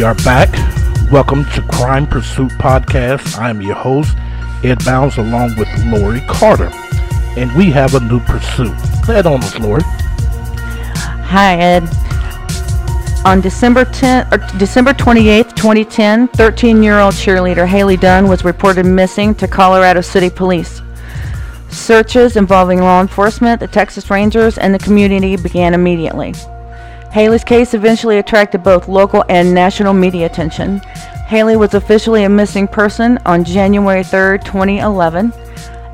We are back. Welcome to Crime Pursuit Podcast. I'm your host, Ed Bounds, along with Lori Carter. And we have a new pursuit. Head on us, Lori. Hi, Ed. On December er, 10, or December 28th, 2010, 13-year-old cheerleader Hailey Dunn was reported missing to Colorado City Police. Searches involving law enforcement, the Texas Rangers, and the community began immediately. Hailey's case eventually attracted both local and national media attention. Hailey was officially a missing person on January 3, 2011.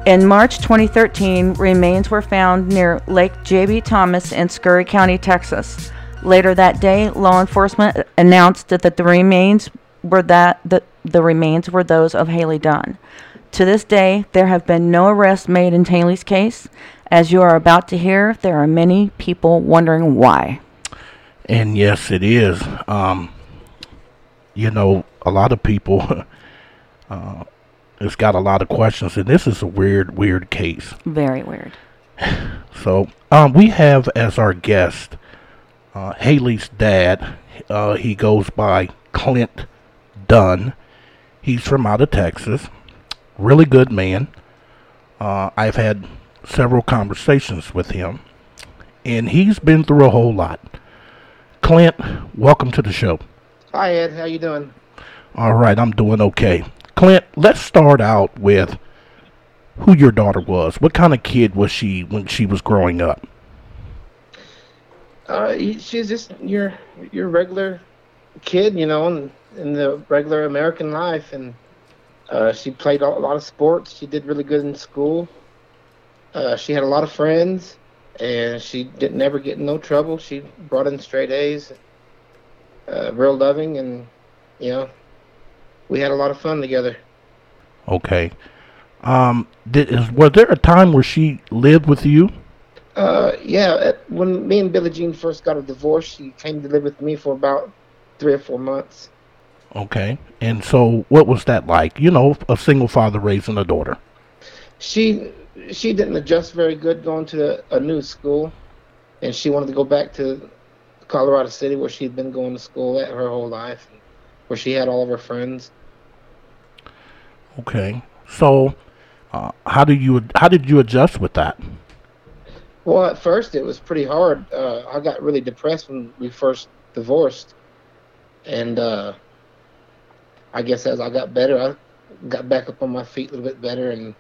In March 2013, remains were found near Lake J.B. Thomas in Scurry County, Texas. Later that day, law enforcement announced that the remains were that the, the remains were those of Hailey Dunn. To this day, there have been no arrests made in Hailey's case. As you are about to hear, there are many people wondering why. And yes, it is. Um, you know, a lot of people, uh, it's got a lot of questions, and this is a weird, weird case. Very weird. So, um, we have as our guest uh, Hailey's dad. Uh, he goes by Clint Dunn. He's from out of Texas. Really good man. Uh, I've had several conversations with him, and he's been through a whole lot. Clint, welcome to the show. Hi Ed, how you doing? All right, I'm doing okay. Clint, let's start out with who your daughter was. What kind of kid was she when she was growing up? Uh, she's just your your regular kid, you know, in, in the regular American life, and uh, she played a lot of sports. She did really good in school. Uh, she had a lot of friends, and she didn't ever get in no trouble. She brought in straight A's. Uh, real loving, and you know, we had a lot of fun together. Okay. Um, did, is, was there a time where she lived with you? Uh, yeah, at, when me and Billie Jean first got a divorce, she came to live with me for about three or four months. Okay. And so, what was that like? You know, a single father raising a daughter. She she didn't adjust very good going to a new school, and she wanted to go back to Colorado City where she'd been going to school at her whole life, where she had all of her friends. Okay. So, uh, how did you how did you adjust with that? Well, at first it was pretty hard. Uh, I got really depressed when we first divorced, and uh, I guess as I got better, I got back up on my feet a little bit better. And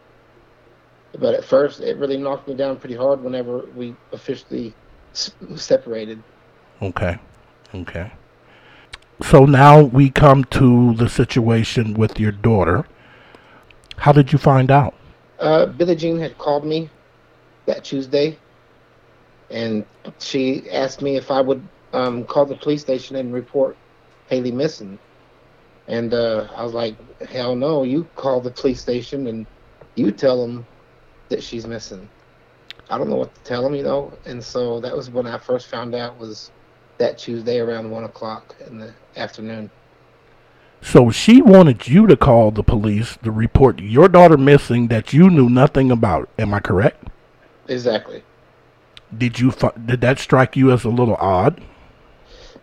but at first, it really knocked me down pretty hard whenever we officially separated. Okay. Okay. So now we come to the situation with your daughter. How did you find out? Uh, Billie Jean had called me that Tuesday, and she asked me if I would um, call the police station and report Hailey missing. And uh, I was like, hell no, you call the police station and you tell them that she's missing. I don't know what to tell them, you know. And so that was when I first found out was that Tuesday around one o'clock in the afternoon. So she wanted you to call the police to report your daughter missing that you knew nothing about. Am I correct? Exactly. Did you did that strike you as a little odd?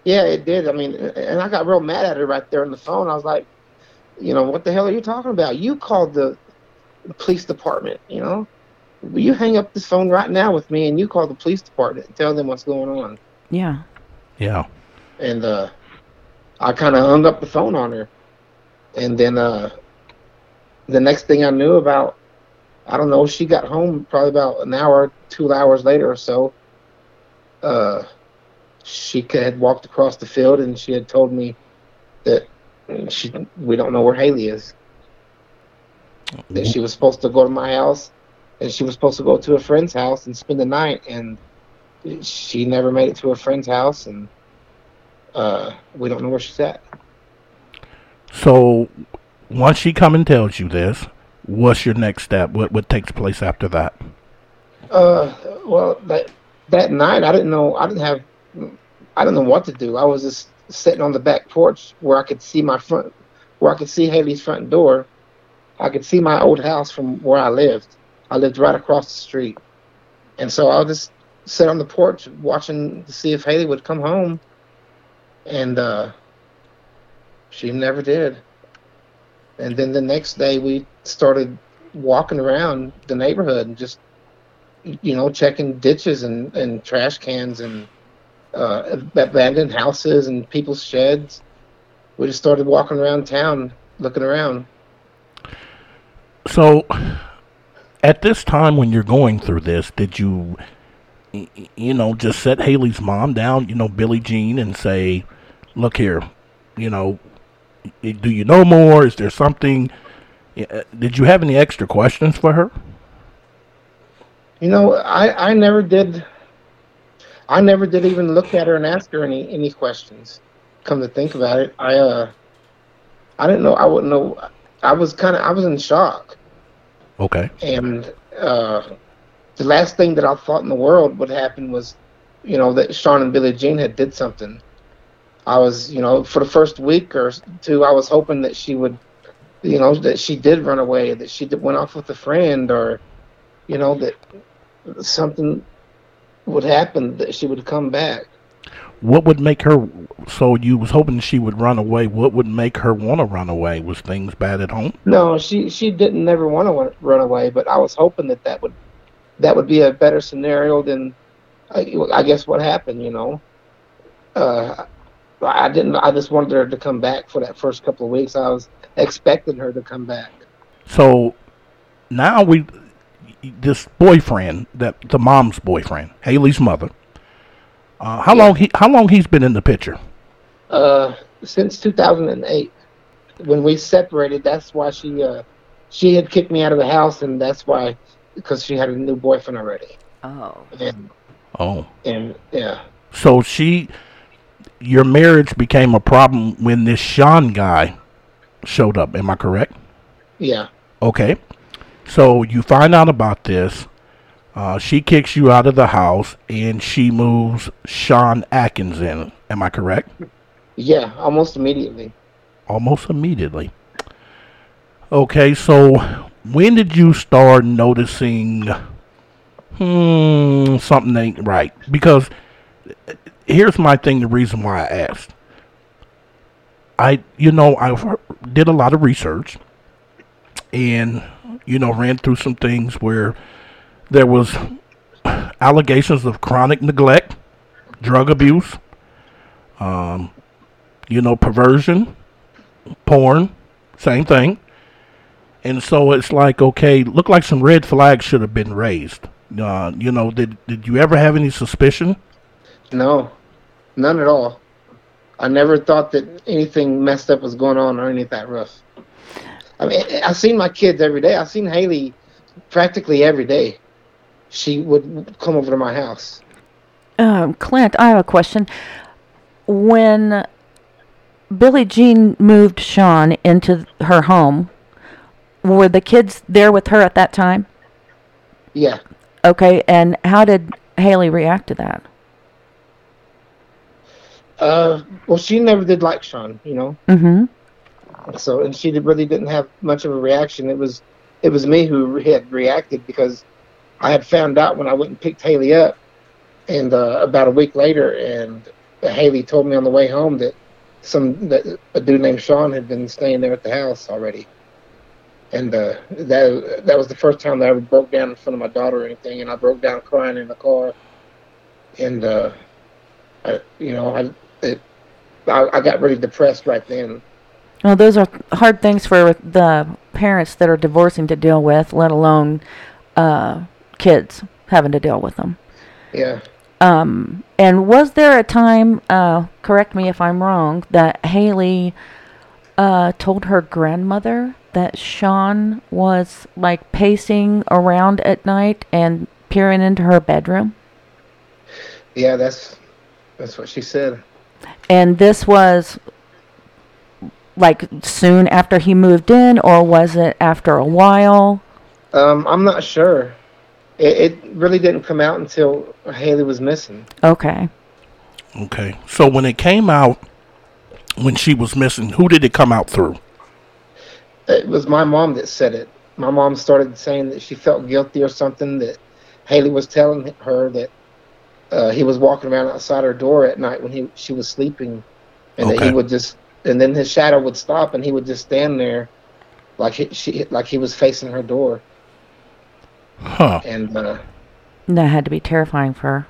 Yeah, it did. I mean, and I got real mad at her right there on the phone. I was like, you know, what the hell are you talking about? You called the police department, you know? You hang up this phone right now with me and you call the police department and tell them what's going on. Yeah. Yeah. And uh I kind of hung up the phone on her. And then uh the next thing I knew about I don't know, she got home probably about an hour, two hours later or so. Uh she had walked across the field and she had told me that she we don't know where Hailey is. That she was supposed to go to my house and she was supposed to go to a friend's house and spend the night and she never made it to her friend's house and uh we don't know where she's at. So once she come and tells you this, what's your next step? What what takes place after that? Uh well that that night I didn't know I didn't have I didn't know what to do. I was just sitting on the back porch where I could see my front where I could see Hailey's front door. I could see my old house from where I lived. I lived right across the street. And so I'll just sit on the porch watching to see if Hailey would come home. And uh She never did. And then the next day, we started walking around the neighborhood and just, you know, checking ditches and, and trash cans and uh, abandoned houses and people's sheds. We just started walking around town, looking around. So, at this time when you're going through this, did you, you know, just set Hailey's mom down, you know, Billie Jean, and say, "Look here, you know, do you know more? Is there something?" uh, Did you have any extra questions for her? You know, I, I never did. I never did even look at her and ask her any any questions. Come to think about it, I uh, I didn't know. I wouldn't know. I was kind of I was in shock, Okay. and uh, the last thing that I thought in the world would happen was, you know, that Sean and Billie Jean had did something. I was, you know, for the first week or two, I was hoping that she would, you know, that she did run away, that she did, went off with a friend, or, you know, that something would happen, that she would come back. What would make her? So you was hoping she would run away. What would make her want to run away? Was things bad at home? No, she she didn't never want to run away, but I was hoping that that would that would be a better scenario than I, I guess what happened. You know, uh, I didn't. I just wanted her to come back for that first couple of weeks. I was expecting her to come back. So now we, this boyfriend, that the mom's boyfriend, Hailey's mother. Uh, how long he? How long he's been in the picture? Uh, since 2008, when we separated, that's why she uh, she had kicked me out of the house, and that's why because she had a new boyfriend already. Oh. And Oh, and yeah, so she, your marriage became a problem when this Sean guy showed up. Am I correct? yeah, Okay. So you find out about this. Uh, she kicks you out of the house and she moves Sean Atkins in. Am I correct? yeah, almost immediately. Almost immediately. Okay, so when did you start noticing hmm something ain't right? Because here's my thing the reason why I asked. I you know, I did a lot of research and you know, ran through some things where there was allegations of chronic neglect, drug abuse, um, you know, perversion, porn, same thing. And so it's like, okay, look like some red flags should have been raised. Uh, you know, did did you ever have any suspicion? No, none at all. I never thought that anything messed up was going on anything that rough. I mean, I've seen my kids every day. I've seen Hailey practically every day. She would come over to my house. Um, Clint, I have a question. When Billie Jean moved Sean into her home, were the kids there with her at that time? Yeah. Okay, and how did Hailey react to that? Uh, well, she never did like Sean, you know. Mm-hmm. So, and she really didn't have much of a reaction. It was, it was me who had reacted because I had found out when I went and picked Hailey up, and uh, about a week later, and Hailey told me on the way home that some that a dude named Sean had been staying there at the house already, and uh, that that was the first time that I ever broke down in front of my daughter or anything, and I broke down crying in the car, and uh, I, you know, I, it, I I got really depressed right then. Well, those are hard things for the parents that are divorcing to deal with, let alone uh, kids having to deal with them. Yeah. Um, and was there a time, uh, correct me if I'm wrong, that Hailey uh, told her grandmother that Sean was like pacing around at night and peering into her bedroom? Yeah, that's that's what she said. And this was like soon after he moved in, or was it after a while? Um, I'm not sure. It, it really didn't come out until Hailey was missing. Okay. Okay. So when it came out, when she was missing, who did it come out through? It was my mom that said it. My mom started saying that she felt guilty or something. That Hailey was telling her that uh, he was walking around outside her door at night when he she was sleeping, and that he would just and then his shadow would stop, and he would just stand there, like he, she, like he was facing her door. Huh. And uh, That had to be terrifying for her.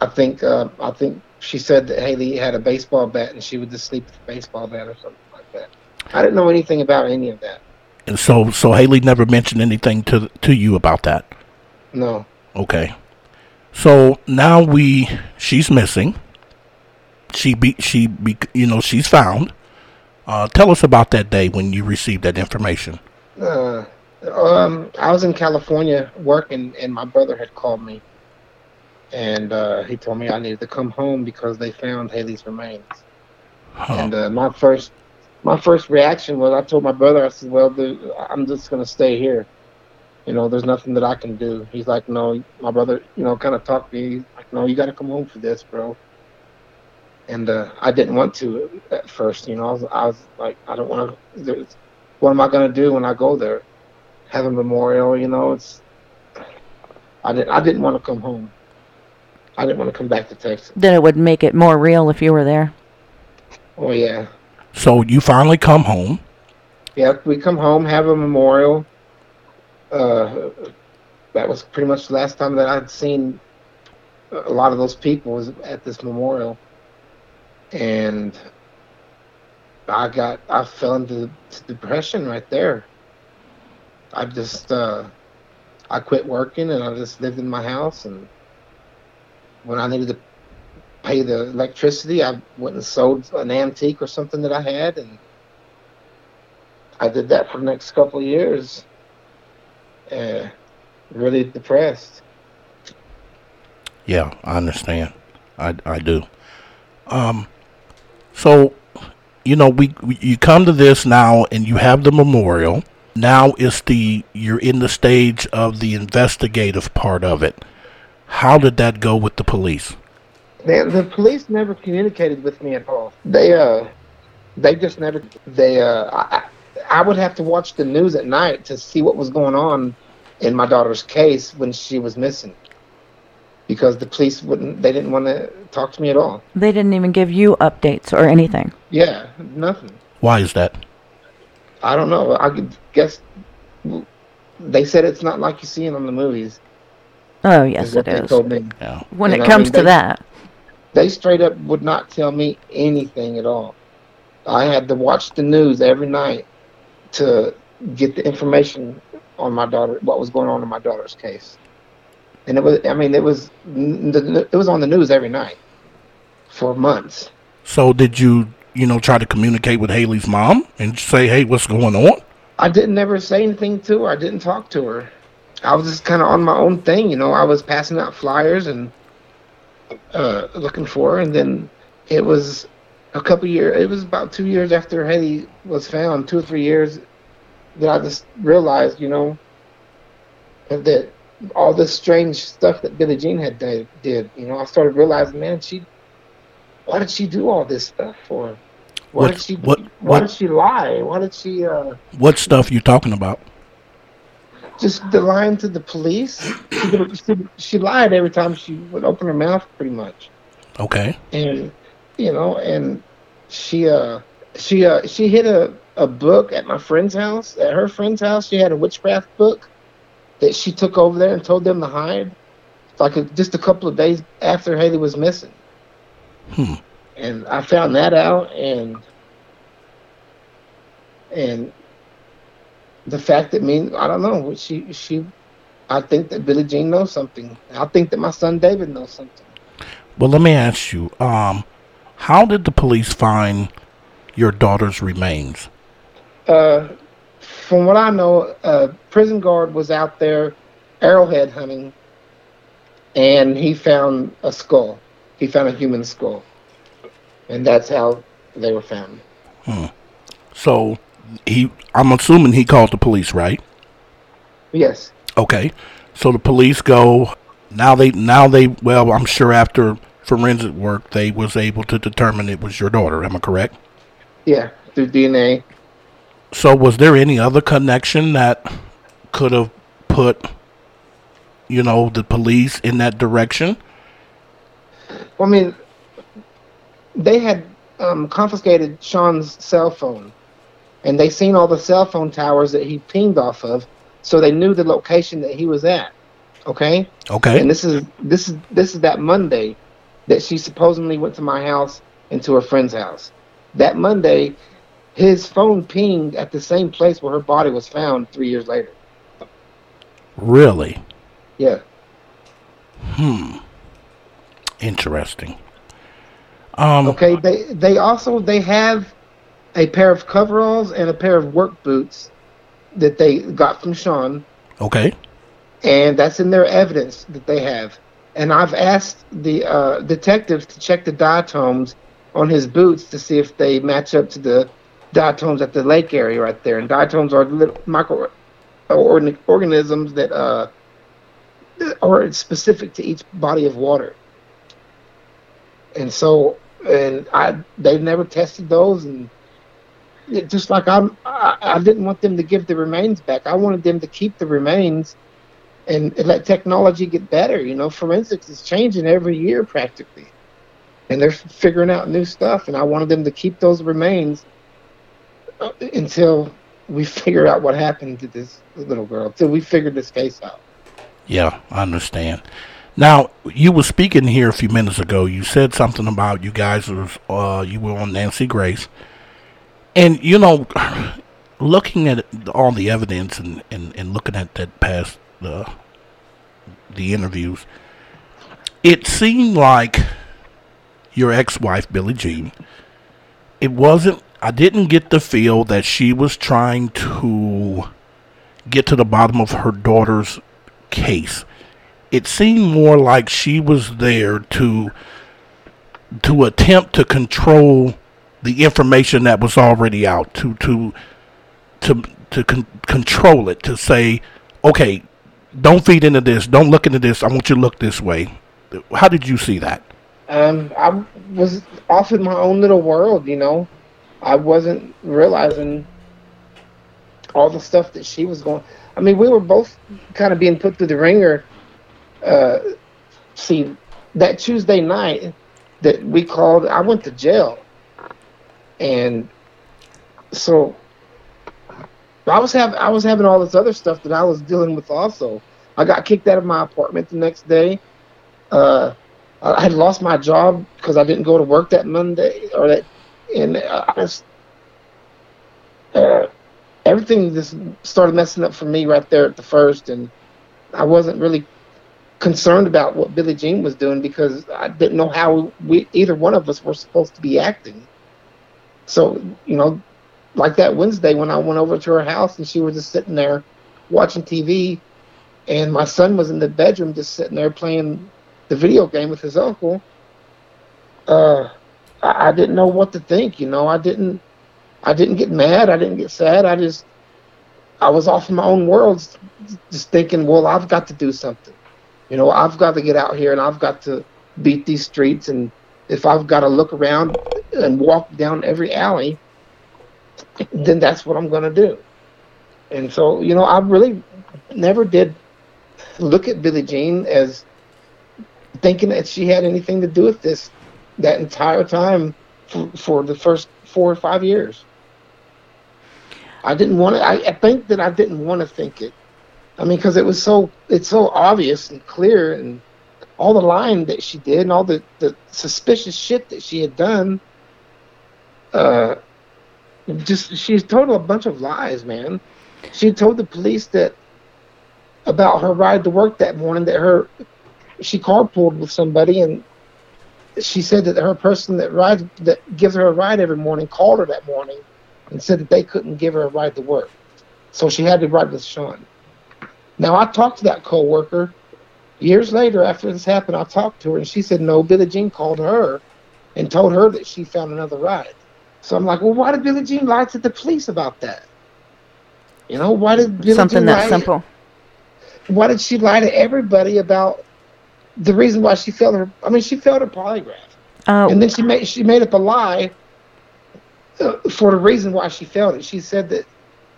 I think, uh, I think she said that Hailey had a baseball bat, and she would just sleep with a baseball bat or something like that. I didn't know anything about any of that. And so, so Hailey never mentioned anything to to you about that. No. Okay. So now we, she's missing. She be she be you know she's found. Uh, tell us about that day when you received that information. Uh, um, I was in California working, and my brother had called me, and uh, he told me I needed to come home because they found Hailey's remains. Huh. And uh, my first, my first reaction was I told my brother, I said, "Well, dude, I'm just gonna stay here. You know, there's nothing that I can do." He's like, "No." My brother, you know, kind of talked me. He's like, "No, you got to come home for this, bro." And uh, I didn't want to at first. You know, I was, I was like, I don't want to. What am I gonna do when I go there? Have a memorial? You know, it's. I didn't. I didn't want to come home. I didn't want to come back to Texas. Then it would make it more real if you were there. Oh yeah. So you finally come home. Yep, we come home, have a memorial. Uh, that was pretty much the last time that I'd seen a lot of those people was at this memorial, and I got I fell into depression right there. I just uh, I quit working and I just lived in my house, and when I needed to pay the electricity, I went and sold an antique or something that I had, and I did that for the next couple of years. Uh, really depressed. Yeah, I understand. I, I do. Um, so, you know, we, we you come to this now, and you have the memorial. Now it's the you're in the stage of the investigative part of it. How did that go with the police? They, the police never communicated with me at all. They uh, they just never. They uh, I, I would have to watch the news at night to see what was going on in my daughter's case when she was missing, because the police wouldn't. They didn't want to talk to me at all. They didn't even give you updates or anything. Yeah, nothing. Why is that? I don't know. I could guess. They said it's not like you see it on the movies. Oh, yes, is what it they is. told me. Yeah. When And it I comes mean, to they- that. they straight up would not tell me anything at all. I had to watch the news every night to get the information on my daughter, what was going on in my daughter's case. And it was, I mean, it was, it was on the news every night for months. So did you, you know, try to communicate with Hailey's mom and say, "Hey, what's going on?" I didn't ever say anything to her. I didn't talk to her. I was just kind of on my own thing, you know. I was passing out flyers and uh, looking for her, and then it was a couple years. It was about two years after Hailey was found, two or three years, that I just realized, you know, that all this strange stuff that Billie Jean had did. did you know, I started realizing, man, she, why did she do all this stuff for? Why What- did she? what- why what- did she lie? Why did she? uh What stuff you talking about? just the lying to the police. She, she, she lied every time she would open her mouth, pretty much. Okay. And you know, and she uh she uh she hid a a book at my friend's house. At her friend's house, she had a witchcraft book that she took over there and told them to hide. Like a, just a couple of days after Hailey was missing. Hmm. And I found that out, and and the fact that me, I don't know, she she, I think that Billie Jean knows something. I think that my son David knows something. Well, let me ask you. Um, how did the police find your daughter's remains? Uh, from what I know, a prison guard was out there arrowhead hunting, and he found a skull. He found a human skull, and that's how they were found. Hmm. So he, I'm assuming he called the police, right? Yes. Okay. So the police go. Now they, now they. Well, I'm sure after forensic work, they was able to determine it was your daughter. Am I correct? Yeah. Through DNA. So was there any other connection that could have put, you know, the police in that direction? Well, I mean, they had um, confiscated Sean's cell phone, and they seen all the cell phone towers that he pinged off of, so they knew the location that he was at. Okay. Okay. And this is this is this is that Monday that she supposedly went to my house and to her friend's house. That Monday, his phone pinged at the same place where her body was found three years later. Really? Yeah. Hmm. Interesting. Um, Okay. They they also they have a pair of coveralls and a pair of work boots that they got from Sean, Okay. and that's in their evidence that they have. And I've asked the uh, detectives to check the diatoms on his boots to see if they match up to the diatoms at the lake area right there. And diatoms are little microorganisms that uh, are specific to each body of water. And so, and I they've never tested those, and it, just like I'm, I, I didn't want them to give the remains back. I wanted them to keep the remains and let technology get better. You know, forensics is changing every year practically, and they're figuring out new stuff. And I wanted them to keep those remains uh, until we figure out what happened to this little girl. Until we figured this case out. Yeah, I understand. Now, you were speaking here a few minutes ago. You said something about you guys was uh you were on Nancy Grace. And you know, looking at all the evidence and, and, and looking at that past the the interviews, it seemed like your ex-wife Billie Jean. It wasn't. I didn't get the feel that she was trying to get to the bottom of her daughter's case. It seemed more like she was there to to attempt to control the information that was already out to to to to con- control it to say okay don't feed into this don't look into this i want you to look this way how did you see that Um, I was off in my own little world, you know. I wasn't realizing all the stuff that she was going. I mean, we were both kind of being put through the ringer. Uh, see, that Tuesday night that we called, I went to jail, and so I was having I was having all this other stuff that I was dealing with. Also, I got kicked out of my apartment the next day. Uh, I had lost my job because I didn't go to work that Monday or that, and I just uh, everything just started messing up for me right there at the first, and I wasn't really concerned about what Billie Jean was doing because I didn't know how we either one of us were supposed to be acting. So you know, like that Wednesday when I went over to her house and she was just sitting there watching TV, and my son was in the bedroom just sitting there playing the video game with his uncle, uh, I, I didn't know what to think. You know, I didn't, I didn't get mad. I didn't get sad. I just, I was off in my own world, just thinking, well, I've got to do something. You know, I've got to get out here and I've got to beat these streets. And if I've got to look around and walk down every alley, then that's what I'm going to do. And so, you know, I really never did look at Billie Jean as thinking that she had anything to do with this that entire time for, for the first four or five years. I didn't want to. I, I think that I didn't want to think it. I mean, because it was so it's so obvious and clear, and all the lying that she did, and all the the suspicious shit that she had done. Uh, just she's told a bunch of lies, man. She told the police that about her ride to work that morning that her she carpooled with somebody and she said that her person that rides that gives her a ride every morning called her that morning and said that they couldn't give her a ride to work. So she had to ride with Sean. Now I talked to that coworker years later after this happened. I talked to her and she said no, Billie Jean called her and told her that she found another ride. So I'm like, well, why did Billie Jean lie to the police about that? You know, why did Billie Something Jean that lie? simple. Why did she lie to everybody about the reason why she failed her? I mean, she failed her polygraph, Uh, and then she made she made up a lie uh, for the reason why she failed it. She said that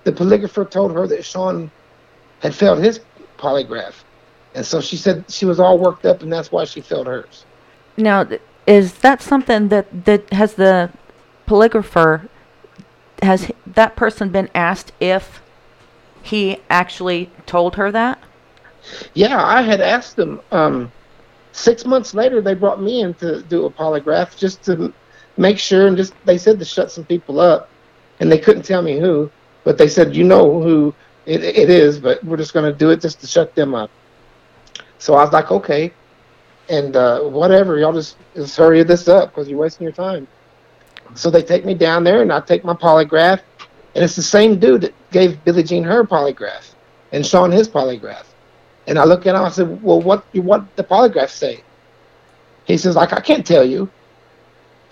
the polygrapher told her that Sean had failed his polygraph, and so she said she was all worked up, and that's why she failed hers. now, is that something that that has the polygrapher, has that person been asked if he actually told her that? Yeah, I had asked them. Um, six months later, they brought me in to do a polygraph just to make sure, and just they said to shut some people up, and they couldn't tell me who, but they said you know who it, it is, but we're just going to do it just to shut them up. So I was like, okay, and uh, whatever, y'all just just hurry this up because you're wasting your time. So they take me down there, and I take my polygraph, and it's the same dude that gave Billie Jean her polygraph, and Sean his polygraph. And I look at him. I said, "Well, what what the polygraph say?" He says, "Like I can't tell you."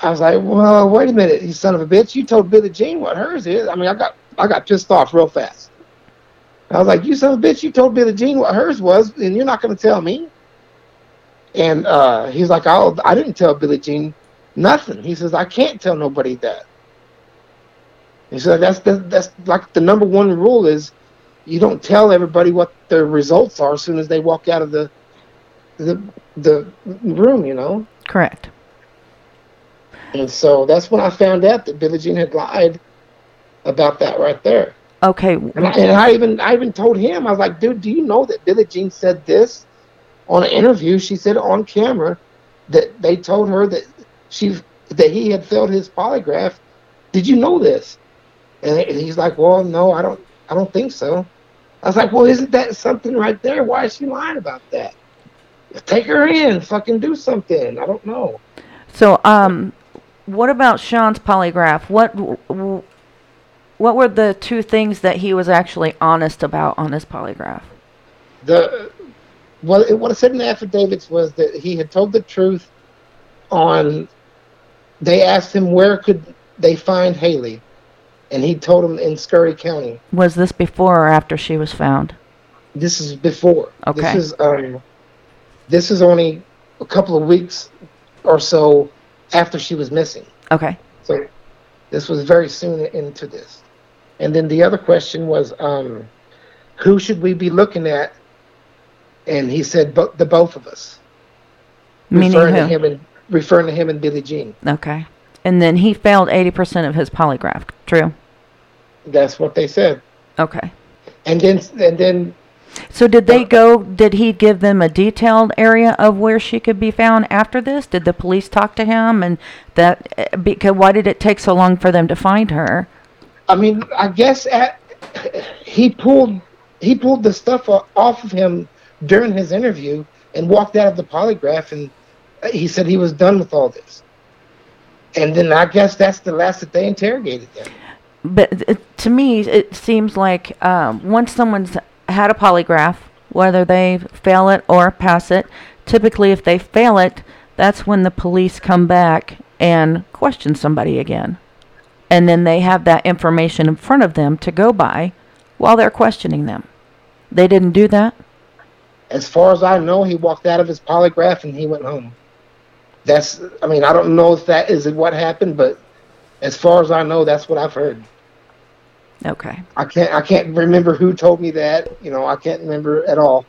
I was like, "Well, wait a minute, you son of a bitch! You told Billie Jean what hers is." I mean, I got I got pissed off real fast. I was like, "You son of a bitch! You told Billie Jean what hers was, and you're not going to tell me." And uh, he's like, "Oh, I didn't tell Billie Jean nothing." He says, "I can't tell nobody that." He said, "That's the, that's like the number one rule is." you don't tell everybody what their results are as soon as they walk out of the the the room, you know. Correct. And so that's when I found out that Billie Jean had lied about that right there. Okay. And I, and I even I even told him I was like, dude, do you know that Billie Jean said this on an interview? She said on camera that they told her that she that he had failed his polygraph. Did you know this? And he's like, well, no, I don't I don't think so. I was like, well, isn't that something right there? Why is she lying about that? Take her in, fucking do something. I don't know. So, um, what about Sean's polygraph? What what were the two things that he was actually honest about on his polygraph? The well, it, what it said in the affidavits was that he had told the truth on. They asked him where could they find Hailey, and he told them in Scurry County. Was this before or after she was found? This is before. Okay. This is um, this is only a couple of weeks or so after she was missing. Okay. So this was very soon into this. And then the other question was, um, who should we be looking at? And he said, bo- the both of us, Meaning referring to who? him and referring to him and Billie Jean. Okay. And then he failed 80% of his polygraph. True. That's what they said. Okay. And then and then So did they go, did he give them a detailed area of where she could be found after this? Did the police talk to him and that, eh, because why did it take so long for them to find her? I mean, I guess at he pulled he pulled the stuff off of him during his interview and walked out of the polygraph and he said he was done with all this. And then I guess that's the last that they interrogated them. But it, to me, it seems like um, once someone's had a polygraph, whether they fail it or pass it, typically if they fail it, that's when the police come back and question somebody again. And then they have that information in front of them to go by while they're questioning them. They didn't do that? As far as I know, he walked out of his polygraph and he went home. That's I mean, I don't know if that is what happened, but as far as I know, that's what I've heard. Okay. I can't I can't remember who told me that. You know, I can't remember at all.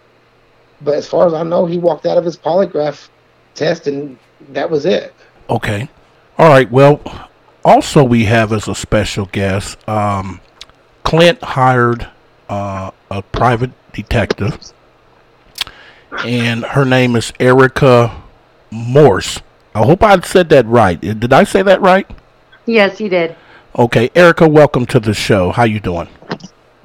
But as far as I know, he walked out of his polygraph test and that was it. Okay. All right. Well, also we have as a special guest, um, Clint hired uh, a private detective, and her name is Erica Morse. I hope I said that right. Did I say that right? Yes, you did. Okay, Erica, welcome to the show. How you doing?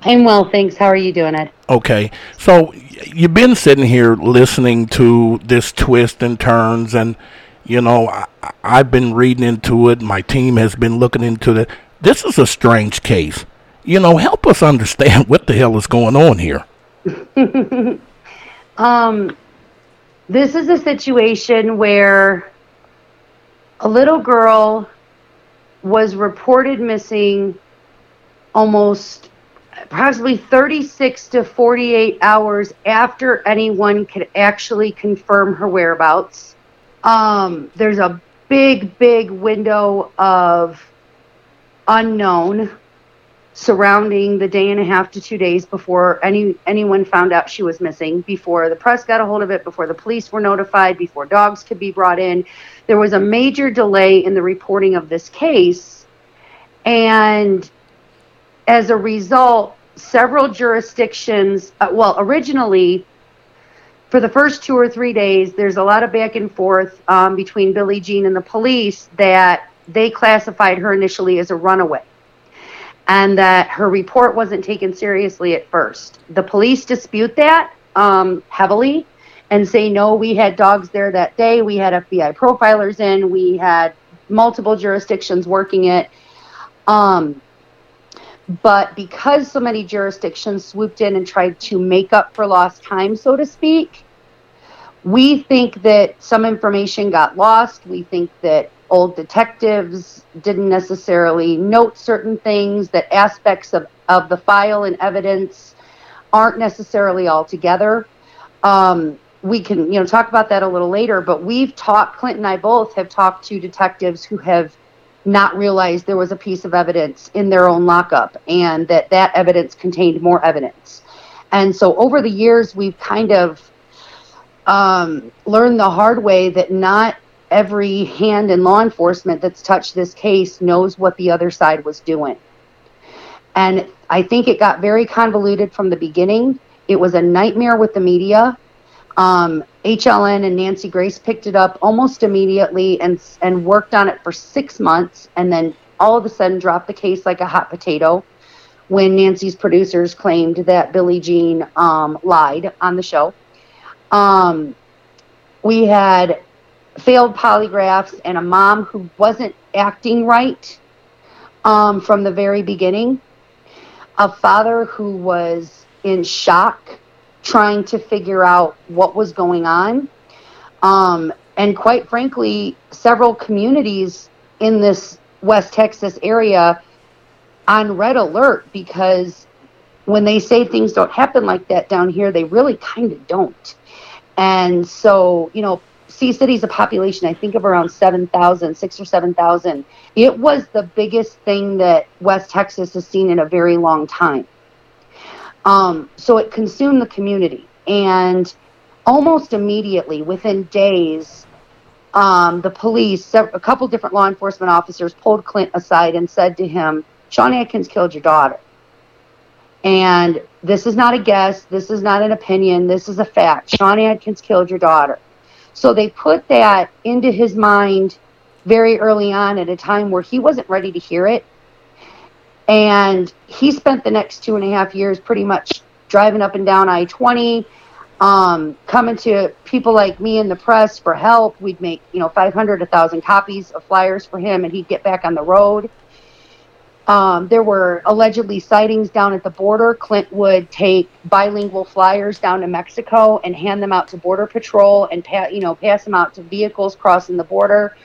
I'm well, thanks. How are you doing, Ed? Okay, so you've been sitting here listening to this twist and turns, and you know I, I've been reading into it. My team has been looking into it. This is a strange case. You know, help us understand what the hell is going on here. Um, this is a situation where a little girl was reported missing almost approximately 36 to 48 hours after anyone could actually confirm her whereabouts. Um, there's a big, big window of unknown surrounding the day and a half to two days before any anyone found out she was missing, before the press got a hold of it, before the police were notified, before dogs could be brought in. There was a major delay in the reporting of this case And as a result, several jurisdictions, uh, well, originally, for the first two or three days, there's a lot of back and forth um, between Billie Jean and the police that they classified her initially as a runaway and that her report wasn't taken seriously at first. The police dispute that um, heavily and say, no, we had dogs there that day. We had FBI profilers in. We had multiple jurisdictions working it. Um, but because so many jurisdictions swooped in and tried to make up for lost time, so to speak, we think that some information got lost. We think that old detectives didn't necessarily note certain things, that aspects of, of the file and evidence aren't necessarily all together. Um, we can, you know, talk about that a little later, but we've talked, Clint and I both have talked to detectives who have not realize there was a piece of evidence in their own lockup and that that evidence contained more evidence. And so over the years, we've kind of um, learned the hard way that not every hand in law enforcement that's touched this case knows what the other side was doing. And I think it got very convoluted from the beginning. It was a nightmare with the media. Um, HLN and Nancy Grace picked it up almost immediately and and worked on it for six months, and then all of a sudden dropped the case like a hot potato. When Nancy's producers claimed that Billie Jean um, lied on the show, um, we had failed polygraphs and a mom who wasn't acting right um, from the very beginning, a father who was in shock trying to figure out what was going on. Um, and quite frankly, several communities in this West Texas area on red alert because when they say things don't happen like that down here, they really kind of don't. And so, you know, C-City's a population, I think, of around 7,000, six or 7,000. It was the biggest thing that West Texas has seen in a very long time. Um, so it consumed the community. And almost immediately, within days, um, the police, a couple different law enforcement officers pulled Clint aside and said to him, Sean Atkins killed your daughter. And this is not a guess. This is not an opinion. This is a fact. Sean Atkins killed your daughter. So they put that into his mind very early on at a time where he wasn't ready to hear it. And he spent the next two and a half years pretty much driving up and down I 20, um, coming to people like me in the press for help. We'd make, you know, 500, 1,000 copies of flyers for him, and he'd get back on the road. Um, there were allegedly sightings down at the border. Clint would take bilingual flyers down to Mexico and hand them out to Border Patrol and pa- you know pass them out to vehicles crossing the border.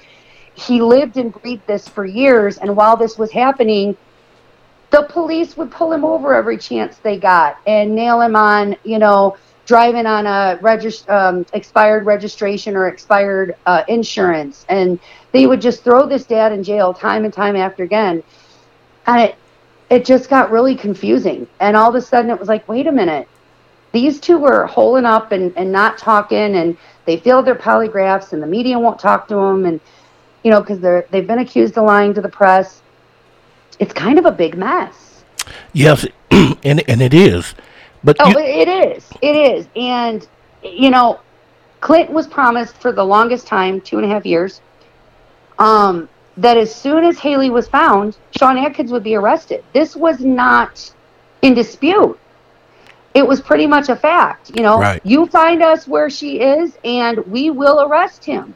He lived and breathed this for years, and while this was happening, the police would pull him over every chance they got and nail him on, you know, driving on a regist- um, expired registration or expired uh, insurance, and they would just throw this dad in jail time and time after again and it it just got really confusing. And all of a sudden, it was like, wait a minute, these two were holding up and, and not talking, and they failed their polygraphs, and the media won't talk to them, and you know, because they're they've been accused of lying to the press. It's kind of a big mess. Yes, and and it is. But oh, you- it is. It is, and you know, Clinton was promised for the longest time, two and a half years. Um, that as soon as Hailey was found, Sean Atkins would be arrested. This was not in dispute. It was pretty much a fact. You know, right. you find us where she is, and we will arrest him.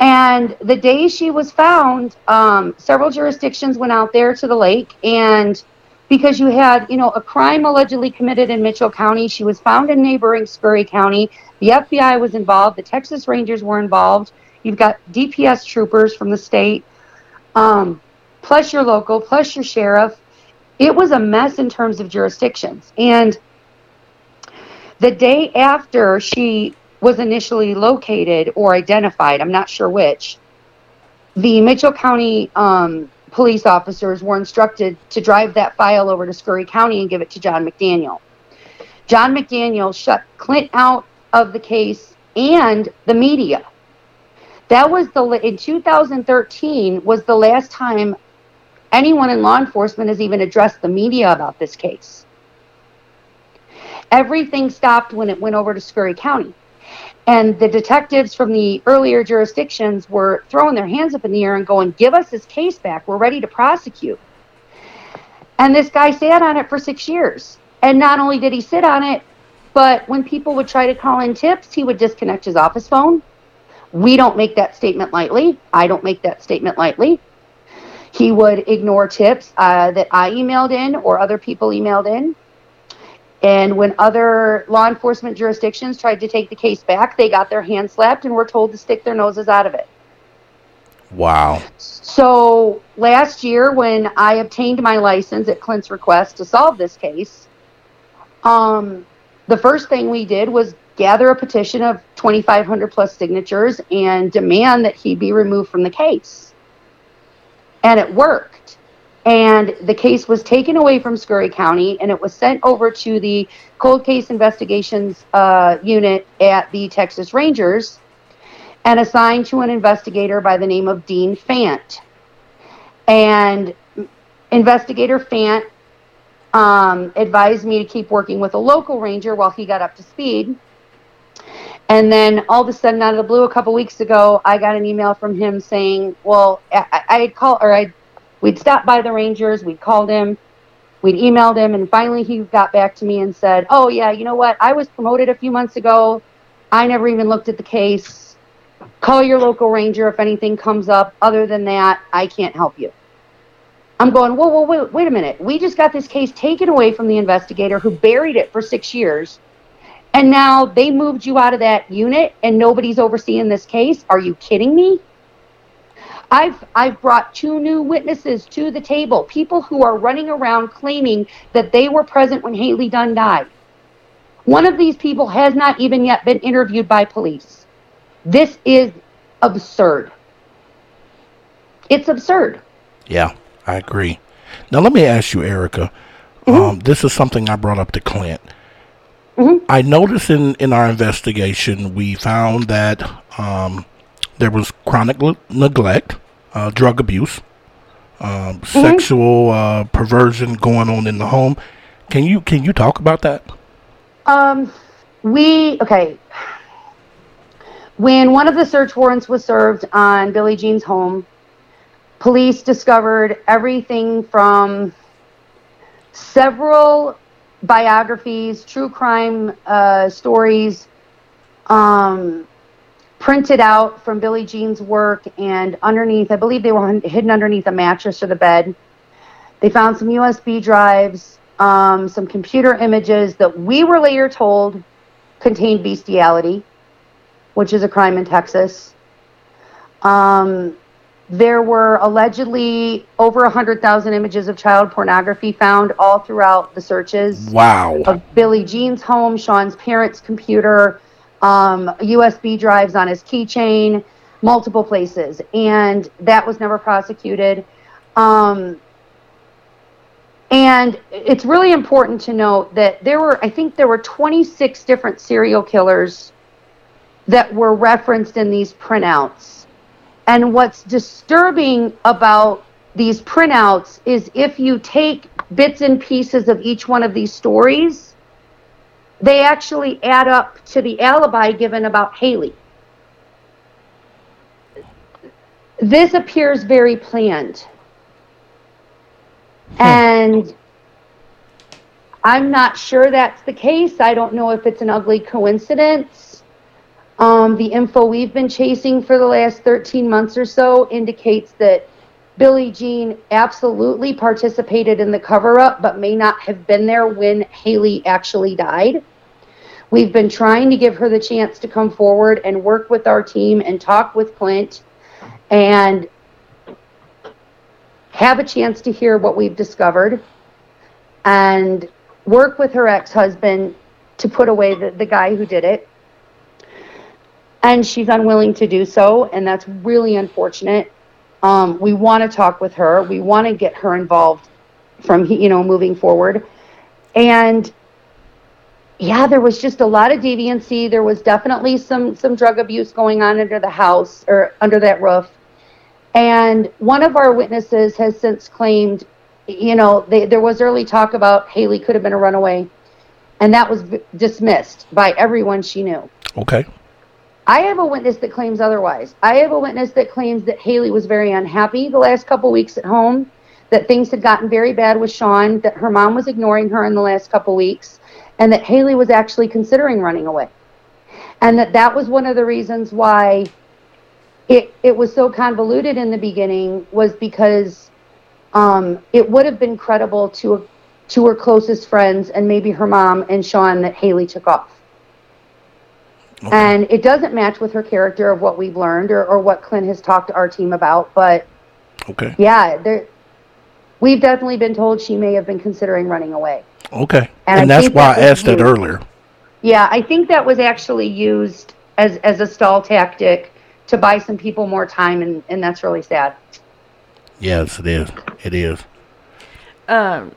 And the day she was found, um, several jurisdictions went out there to the lake, and because you had, you know, a crime allegedly committed in Mitchell County, she was found in neighboring Scurry County. The FBI was involved. The Texas Rangers were involved. You've got DPS troopers from the state, um, plus your local, plus your sheriff. It was a mess in terms of jurisdictions. And the day after she was initially located or identified, I'm not sure which, the Mitchell County um, police officers were instructed to drive that file over to Scurry County and give it to John McDaniel. John McDaniel shut Clint out of the case and the media. That was the in 2013 was the last time anyone in law enforcement has even addressed the media about this case. Everything stopped when it went over to Scurry County. And the detectives from the earlier jurisdictions were throwing their hands up in the air and going, Give us this case back. We're ready to prosecute. And this guy sat on it for six years. And not only did he sit on it, but when people would try to call in tips, he would disconnect his office phone. We don't make that statement lightly. I don't make that statement lightly. He would ignore tips uh, that I emailed in or other people emailed in. And when other law enforcement jurisdictions tried to take the case back, they got their hands slapped and were told to stick their noses out of it. Wow. So last year, when I obtained my license at Clint's request to solve this case, um, the first thing we did was gather a petition of 2,500 plus signatures and demand that he be removed from the case. And it worked. And the case was taken away from Scurry County and it was sent over to the cold case investigations uh, unit at the Texas Rangers and assigned to an investigator by the name of Dean Fant. And investigator Fant um, advised me to keep working with a local ranger while he got up to speed. And then all of a sudden, out of the blue, a couple weeks ago, I got an email from him saying, "Well, I, I had called, or I, we'd stopped by the Rangers, we'd called him, we'd emailed him, and finally he got back to me and said, "Oh yeah, you know what? I was promoted a few months ago. I never even looked at the case. Call your local ranger if anything comes up. Other than that, I can't help you." I'm going, whoa, whoa, wait, wait a minute. We just got this case taken away from the investigator who buried it for six years. And now they moved you out of that unit and nobody's overseeing this case. Are you kidding me? I've I've brought two new witnesses to the table, people who are running around claiming that they were present when Hailey Dunn died. One of these people has not even yet been interviewed by police. This is absurd. It's absurd. Yeah. I agree. Now let me ask you, Erica. Mm-hmm. Um, this is something I brought up to Clint. Mm-hmm. I noticed in, in our investigation we found that um, there was chronic l- neglect, uh, drug abuse, um, mm-hmm. sexual uh, perversion going on in the home. Can you can you talk about that? Um, we okay. When one of the search warrants was served on Billie Jean's home, police discovered everything from several biographies, true crime uh, stories, um, printed out from Billie Jean's work, and underneath, I believe they were hidden underneath a mattress or the bed. They found some USB drives, um, some computer images that we were later told contained bestiality, which is a crime in Texas. Um, there were allegedly over 100,000 images of child pornography found all throughout the searches. Wow. Of Billie Jean's home, Sean's parents' computer, um, USB drives on his keychain, multiple places. And that was never prosecuted. Um, and it's really important to note that there were, I think there were 26 different serial killers that were referenced in these printouts and what's disturbing about these printouts is if you take bits and pieces of each one of these stories, they actually add up to the alibi given about Hailey. This appears very planned. Hmm. And I'm not sure that's the case. I don't know if it's an ugly coincidence. Um, the info we've been chasing for the last 13 months or so indicates that Billie Jean absolutely participated in the cover up, but may not have been there when Hailey actually died. We've been trying to give her the chance to come forward and work with our team and talk with Clint and have a chance to hear what we've discovered and work with her ex husband to put away the, the guy who did it and she's unwilling to do so, and that's really unfortunate. Um, we want to talk with her. We want to get her involved from you know moving forward, and yeah, there was just a lot of deviancy. There was definitely some some drug abuse going on under the house or under that roof, And one of our witnesses has since claimed, you know, they, there was early talk about Hailey could have been a runaway, and that was v- dismissed by everyone she knew. Okay. I have a witness that claims otherwise. I have a witness that claims that Hailey was very unhappy the last couple weeks at home, that things had gotten very bad with Sean, that her mom was ignoring her in the last couple weeks, and that Hailey was actually considering running away. And that that was one of the reasons why it it was so convoluted in the beginning was because um, it would have been credible to to her closest friends and maybe her mom and Sean that Hailey took off. Okay. And it doesn't match with her character of what we've learned or, or what Clint has talked to our team about. But Okay. yeah, there, we've definitely been told she may have been considering running away. Okay. And And, that's why that I asked that you. earlier. Yeah, I think that was actually used as, as a stall tactic to buy some people more time, and, and that's really sad. Yes, it is. It is. Um,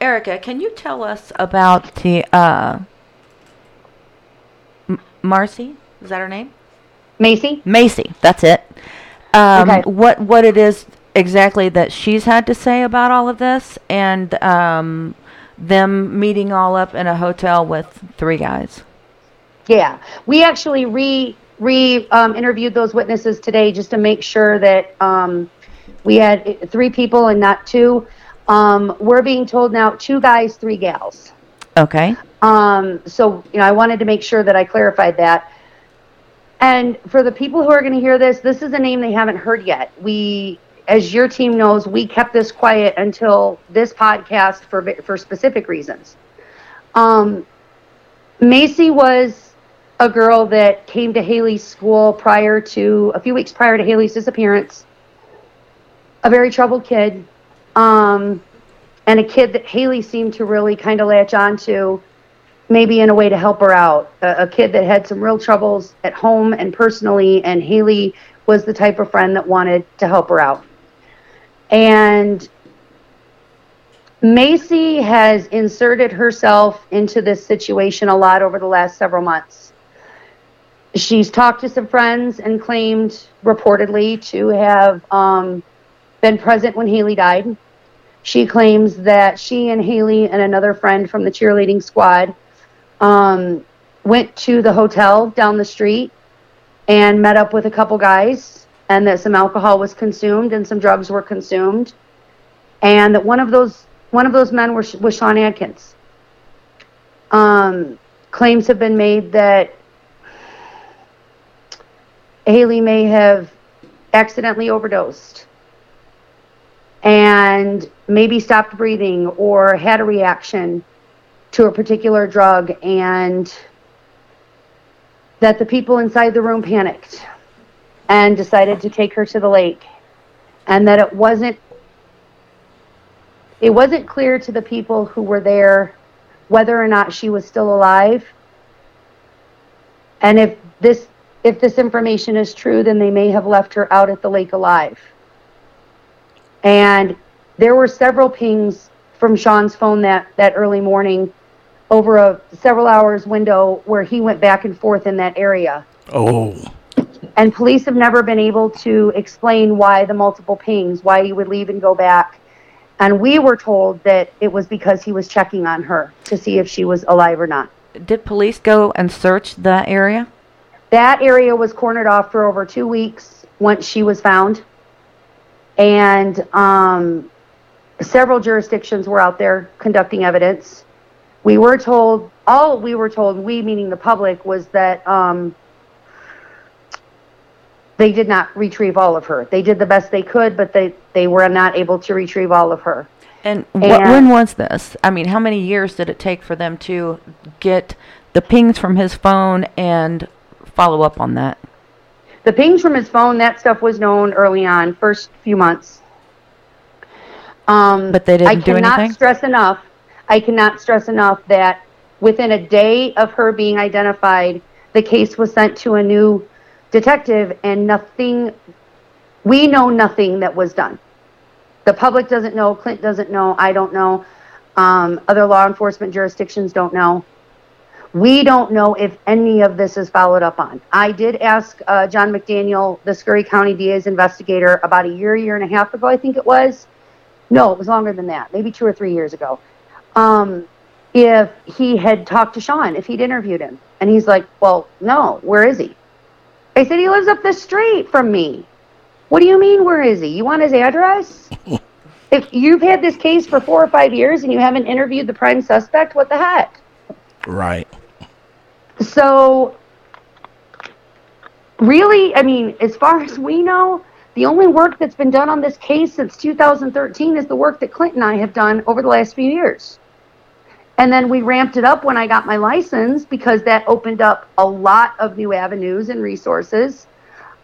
Erica, can you tell us about the uh, M- Marcy? Is that her name? Macy? Macy. That's it. Um, Okay. What what it is exactly that she's had to say about all of this, and um, them meeting all up in a hotel with three guys. Yeah, we actually re re um, interviewed those witnesses today just to make sure that um, we had three people and not two. Um, we're being told now two guys, three gals. Okay. Um, so you know, I wanted to make sure that I clarified that. And for the people who are going to hear this, this is a name they haven't heard yet. We, as your team knows, we kept this quiet until this podcast for for specific reasons. Um, Macy was a girl that came to Hailey's school prior to a few weeks prior to Hailey's disappearance. A very troubled kid, um, and a kid that Hailey seemed to really kind of latch onto maybe in a way to help her out. A, a kid that had some real troubles at home and personally, and Hailey was the type of friend that wanted to help her out. And Macy has inserted herself into this situation a lot over the last several months. She's talked to some friends and claimed reportedly to have um, been present when Hailey died. She claims that she and Hailey and another friend from the cheerleading squad um, went to the hotel down the street and met up with a couple guys, and that some alcohol was consumed and some drugs were consumed, and that one of those one of those men was, was Sean Adkins. Um, claims have been made that Hailey may have accidentally overdosed and maybe stopped breathing or had a reaction to a particular drug and that the people inside the room panicked and decided to take her to the lake and that it wasn't it wasn't clear to the people who were there whether or not she was still alive and if this if this information is true then they may have left her out at the lake alive and there were several pings from Sean's phone that, that early morning over a several hours window where he went back and forth in that area. Oh. And police have never been able to explain why the multiple pings, why he would leave and go back. And we were told that it was because he was checking on her to see if she was alive or not. Did police go and search the area? That area was cornered off for over two weeks once she was found. And um, several jurisdictions were out there conducting evidence. We were told, all we were told, we meaning the public, was that um, they did not retrieve all of her. They did the best they could, but they, they were not able to retrieve all of her. And And- when was this? I mean, how many years did it take for them to get the pings from his phone and follow up on that? The pings from his phone, that stuff was known early on, first few months. Um, But they didn't I do cannot stress enough. I cannot stress enough that within a day of her being identified, the case was sent to a new detective, and nothing. We know nothing that was done. The public doesn't know. Clint doesn't know. I don't know. Um, other law enforcement jurisdictions don't know. We don't know if any of this is followed up on. I did ask uh, John McDaniel, the Scurry County DA's investigator, about a year, year and a half ago, I think it was. No, it was longer than that, maybe two or three years ago. Um, if he had talked to Sean, if he'd interviewed him. And he's like, Well, no, where is he? I said, He lives up the street from me. What do you mean, where is he? You want his address? if you've had this case for four or five years and you haven't interviewed the prime suspect, what the heck? Right. So, really, I mean, as far as we know, the only work that's been done on this case since 2013 is the work that Clint and I have done over the last few years. And then we ramped it up when I got my license because that opened up a lot of new avenues and resources.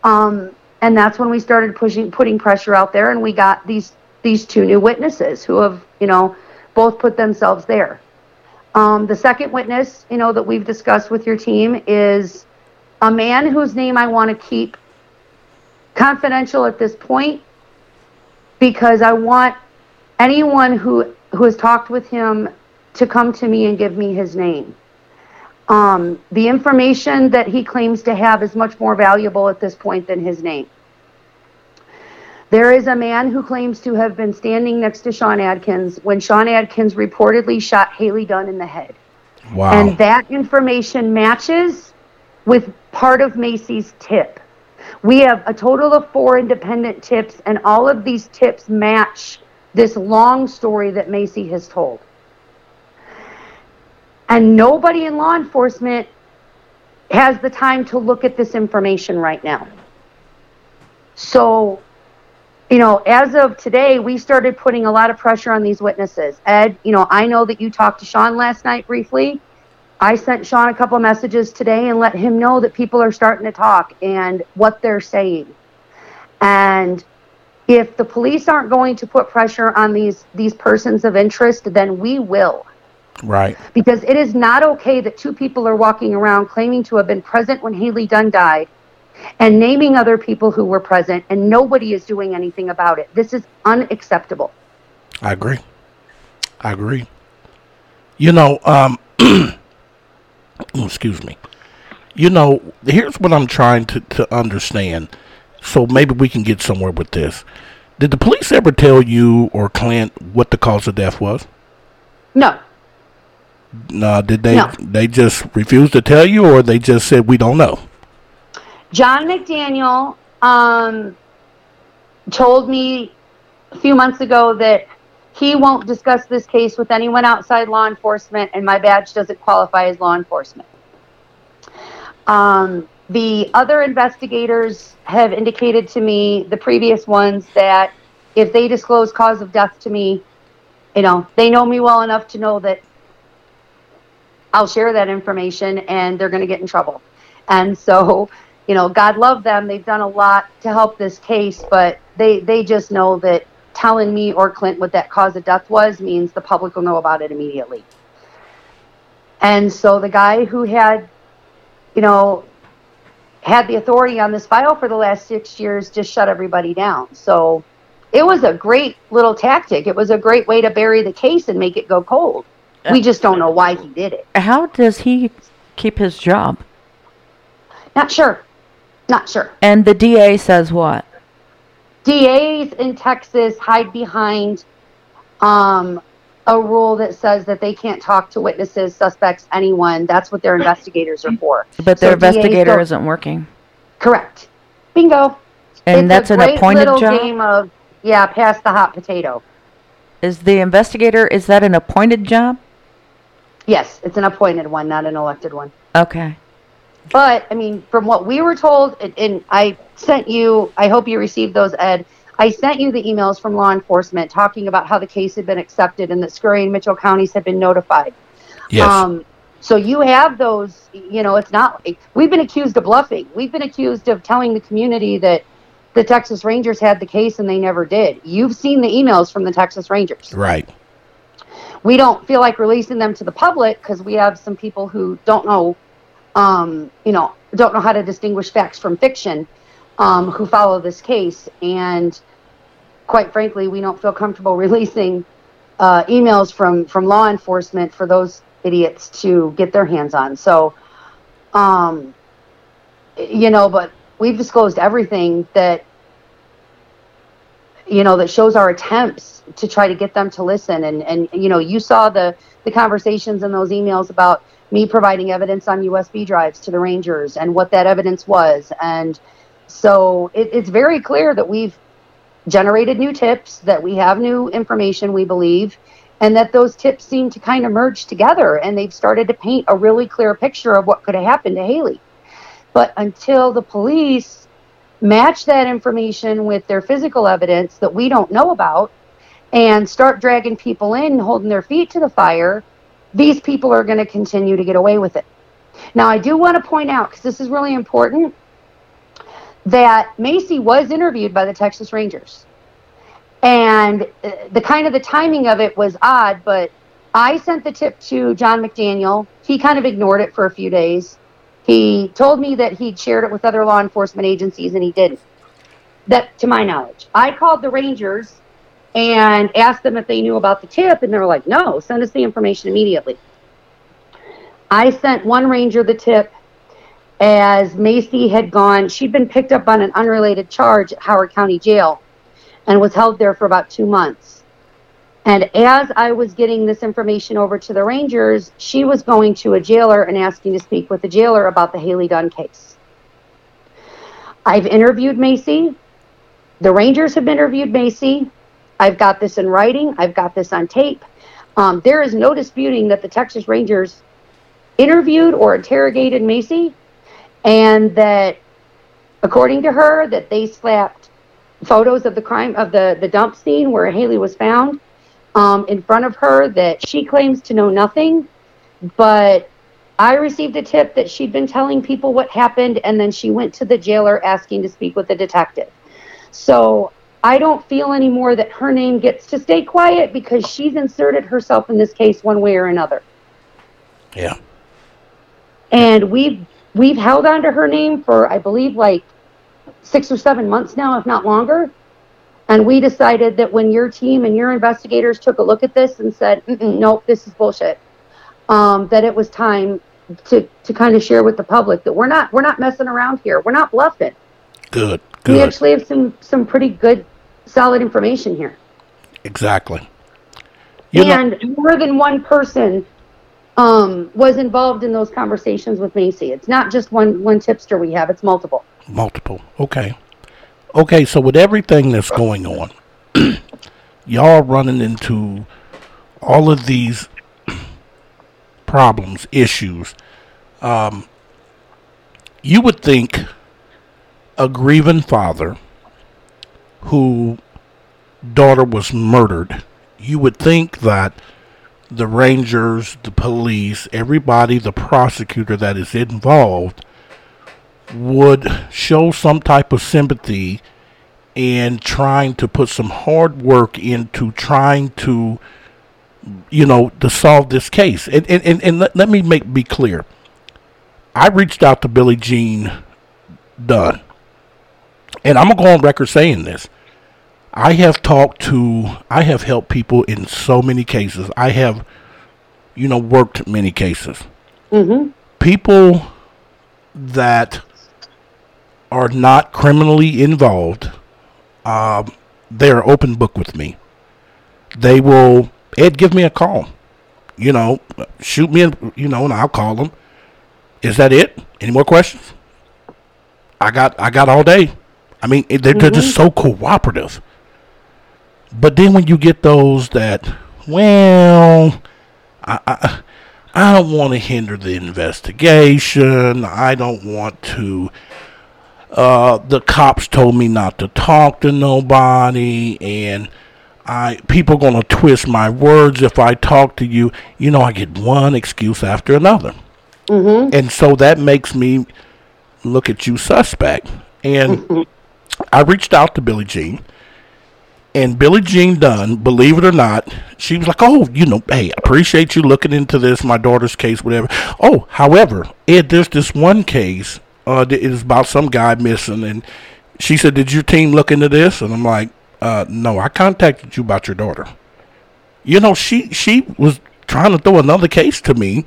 Um, and that's when we started pushing, putting pressure out there, and we got these these two new witnesses who have, you know, both put themselves there. Um, the second witness, you know, that we've discussed with your team is a man whose name I want to keep confidential at this point because I want anyone who who has talked with him to come to me and give me his name. Um, the information that he claims to have is much more valuable at this point than his name. There is a man who claims to have been standing next to Sean Adkins when Sean Adkins reportedly shot Hailey Dunn in the head. Wow. And that information matches with part of Macy's tip. We have a total of four independent tips, and all of these tips match this long story that Macy has told. And nobody in law enforcement has the time to look at this information right now. So, you know, as of today, we started putting a lot of pressure on these witnesses. Ed, you know, I know that you talked to Sean last night briefly. I sent Sean a couple messages today and let him know that people are starting to talk and what they're saying. And if the police aren't going to put pressure on these these persons of interest, then we will. Right. Because it is not okay that two people are walking around claiming to have been present when Hailey Dunn died and naming other people who were present and nobody is doing anything about it. This is unacceptable. I agree. I agree. You know, um, excuse me. You know, here's what I'm trying to, to understand. So maybe we can get somewhere with this. Did the police ever tell you or Clint what the cause of death was? No. No, did they No. they just refuse to tell you or they just said we don't know? John McDaniel um, told me a few months ago that he won't discuss this case with anyone outside law enforcement, and my badge doesn't qualify as law enforcement. Um, the other investigators have indicated to me, the previous ones, that if they disclose cause of death to me, you know, they know me well enough to know that I'll share that information and they're going to get in trouble. And so, you know, God love them. They've done a lot to help this case, but they, they just know that telling me or Clint what that cause of death was means the public will know about it immediately. And so the guy who had, you know, had the authority on this file for the last six years just shut everybody down. So it was a great little tactic. It was a great way to bury the case and make it go cold. We just don't know why he did it. How does he keep his job? Not sure. Not sure. And the DA says what? DAs in Texas hide behind um, a rule that says that they can't talk to witnesses, suspects, anyone. That's what their investigators are for. But their So DAs investigator isn't working. Correct. Bingo. And It's that's a an appointed little job? game of yeah, pass the hot potato. Is the investigator, is that an appointed job? Yes, it's an appointed one, not an elected one. Okay. But I mean, from what we were told, and, and I sent you, I hope you received those, Ed. I sent you the emails from law enforcement talking about how the case had been accepted and that Scurry and Mitchell counties had been notified. Yes. Um, so you have those, you know, it's not, we've been accused of bluffing. We've been accused of telling the community that the Texas Rangers had the case and they never did. You've seen the emails from the Texas Rangers. right. We don't feel like releasing them to the public because we have some people who don't know, um, you know, don't know how to distinguish facts from fiction, um, who follow this case. And quite frankly, we don't feel comfortable releasing uh, emails from from law enforcement for those idiots to get their hands on. So, um, you know, but we've disclosed everything that you know that shows our attempts to try to get them to listen. And and you know you saw the the conversations and those emails about me providing evidence on USB drives to the Rangers and what that evidence was. And so it, it's very clear that we've generated new tips that we have new information we believe and that those tips seem to kind of merge together and they've started to paint a really clear picture of what could have happened to Hailey. But until the police match that information with their physical evidence that we don't know about and start dragging people in, holding their feet to the fire, these people are going to continue to get away with it. Now, I do want to point out, because this is really important, that Macy was interviewed by the Texas Rangers. And uh, the kind of the timing of it was odd, but I sent the tip to John McDaniel. He kind of ignored it for a few days. He told me that he'd shared it with other law enforcement agencies and he didn't. That to my knowledge. I called the Rangers and asked them if they knew about the tip and they were like, "No, send us the information immediately." I sent one ranger the tip as Macy had gone, she'd been picked up on an unrelated charge at Howard County Jail and was held there for about 2 months. And as I was getting this information over to the Rangers, she was going to a jailer and asking to speak with the jailer about the Hailey Dunn case. I've interviewed Macy. The Rangers have interviewed Macy. I've got this in writing. I've got this on tape. Um, there is no disputing that the Texas Rangers interviewed or interrogated Macy, and that, according to her, that they slapped photos of the crime of the the dump scene where Hailey was found um, in front of her that she claims to know nothing, but I received a tip that she'd been telling people what happened, and then she went to the jailer asking to speak with the detective. So I don't feel anymore that her name gets to stay quiet because she's inserted herself in this case one way or another. Yeah. And we've we've held on to her name for I believe like six or seven months now, if not longer. And we decided that when your team and your investigators took a look at this and said, nope, this is bullshit, um, that it was time to, to kind of share with the public that we're not we're not messing around here. We're not bluffing. Good. Good. We actually have some some pretty good, solid information here. Exactly. You and know- more than one person um, was involved in those conversations with Macy. It's not just one one tipster we have; it's multiple. Multiple. Okay. Okay, so with everything that's going on, y'all running into all of these problems, issues. Um, you would think a grieving father who daughter was murdered, you would think that the rangers, the police, everybody, the prosecutor that is involved would show some type of sympathy and trying to put some hard work into trying to you know to solve this case. And and, and, and let, let me make be clear. I reached out to billie jean dunn. And i'm gonna go on record saying this. I have talked to i have helped people in so many cases. I have you know worked many cases. Mm-hmm. people that are not criminally involved, um, they're open book with me. They will, Ed, give me a call. You know, shoot me, you know, and I'll call them. Is that it? Any more questions? I got, I got all day. I mean, they're, mm-hmm. they're just mm-hmm. so cooperative. But then when you get those that, well, I, I, I don't want to hinder the investigation. I don't want to uh, the cops told me not to talk to nobody, and I people gonna twist my words if I talk to you. You know, I get one excuse after another, mm-hmm. and so that makes me look at you suspect. And mm-hmm. I reached out to Billie Jean. And Billie Jean Dunn, believe it or not, she was like, "Oh, you know, hey, appreciate you looking into this, my daughter's case, whatever." Oh, however, Ed, there's this one case uh, it was about some guy missing, and she said, "Did your team look into this?" And I'm like, uh, "No, I contacted you about your daughter." You know, she she was trying to throw another case to me.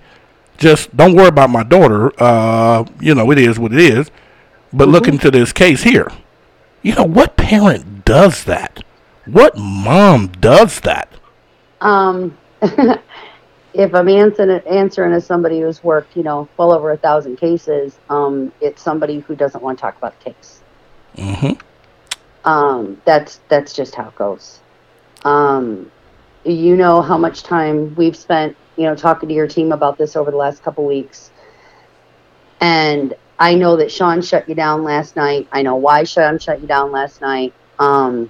Just don't worry about my daughter. Uh, you know, it is what it is. But look into this case here. You know, what parent does that? What mom does that? Um, if I'm answering, answering as somebody who's worked, you know, well over a thousand cases, um, it's somebody who doesn't want to talk about the case. Mm-hmm. Um, that's that's just how it goes. Um, you know how much time we've spent, you know, talking to your team about this over the last couple weeks, and I know that Sean shut you down last night. I know why Sean shut you down last night. Um,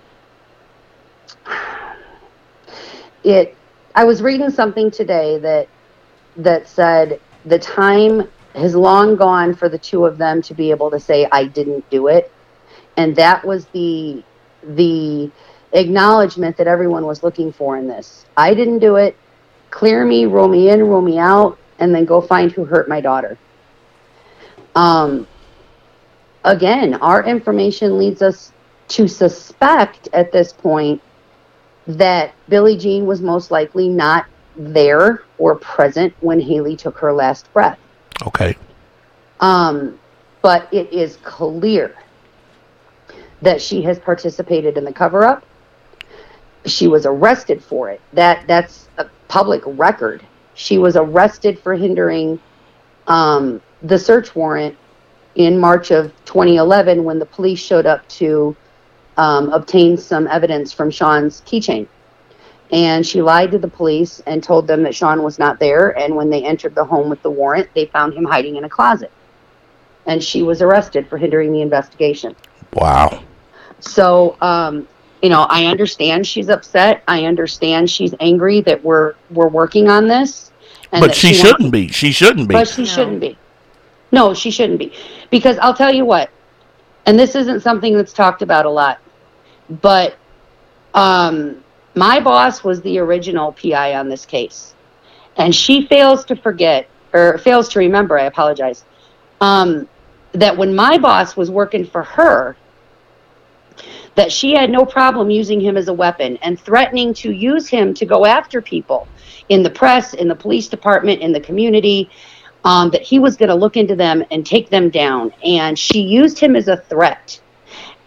it. I was reading something today that that said the time has long gone for the two of them to be able to say I didn't do it and that was the the acknowledgement that everyone was looking for in this. I didn't do it. Clear me, roll me in, roll me out, and then go find who hurt my daughter. Um, again, our information leads us to suspect at this point that Billie Jean was most likely not there or present when Hailey took her last breath. Okay. Um, but it is clear that she has participated in the cover up. She was arrested for it. That that's a public record. She was arrested for hindering um, the search warrant in March of 2011 when the police showed up to um, obtain some evidence from Sean's keychain. And she lied to the police and told them that Sean was not there. And when they entered the home with the warrant, they found him hiding in a closet. And she was arrested for hindering the investigation. Wow. So, um, you know, I understand she's upset. I understand she's angry that we're we're working on this. And But that she shouldn't be. She shouldn't be. But she shouldn't be. No, she shouldn't be. Because I'll tell you what, and this isn't something that's talked about a lot, but um, my boss was the original PI on this case. And she fails to forget, or fails to remember, I apologize, um, that when my boss was working for her, that she had no problem using him as a weapon and threatening to use him to go after people in the press, in the police department, in the community, um, that he was going to look into them and take them down. And she used him as a threat.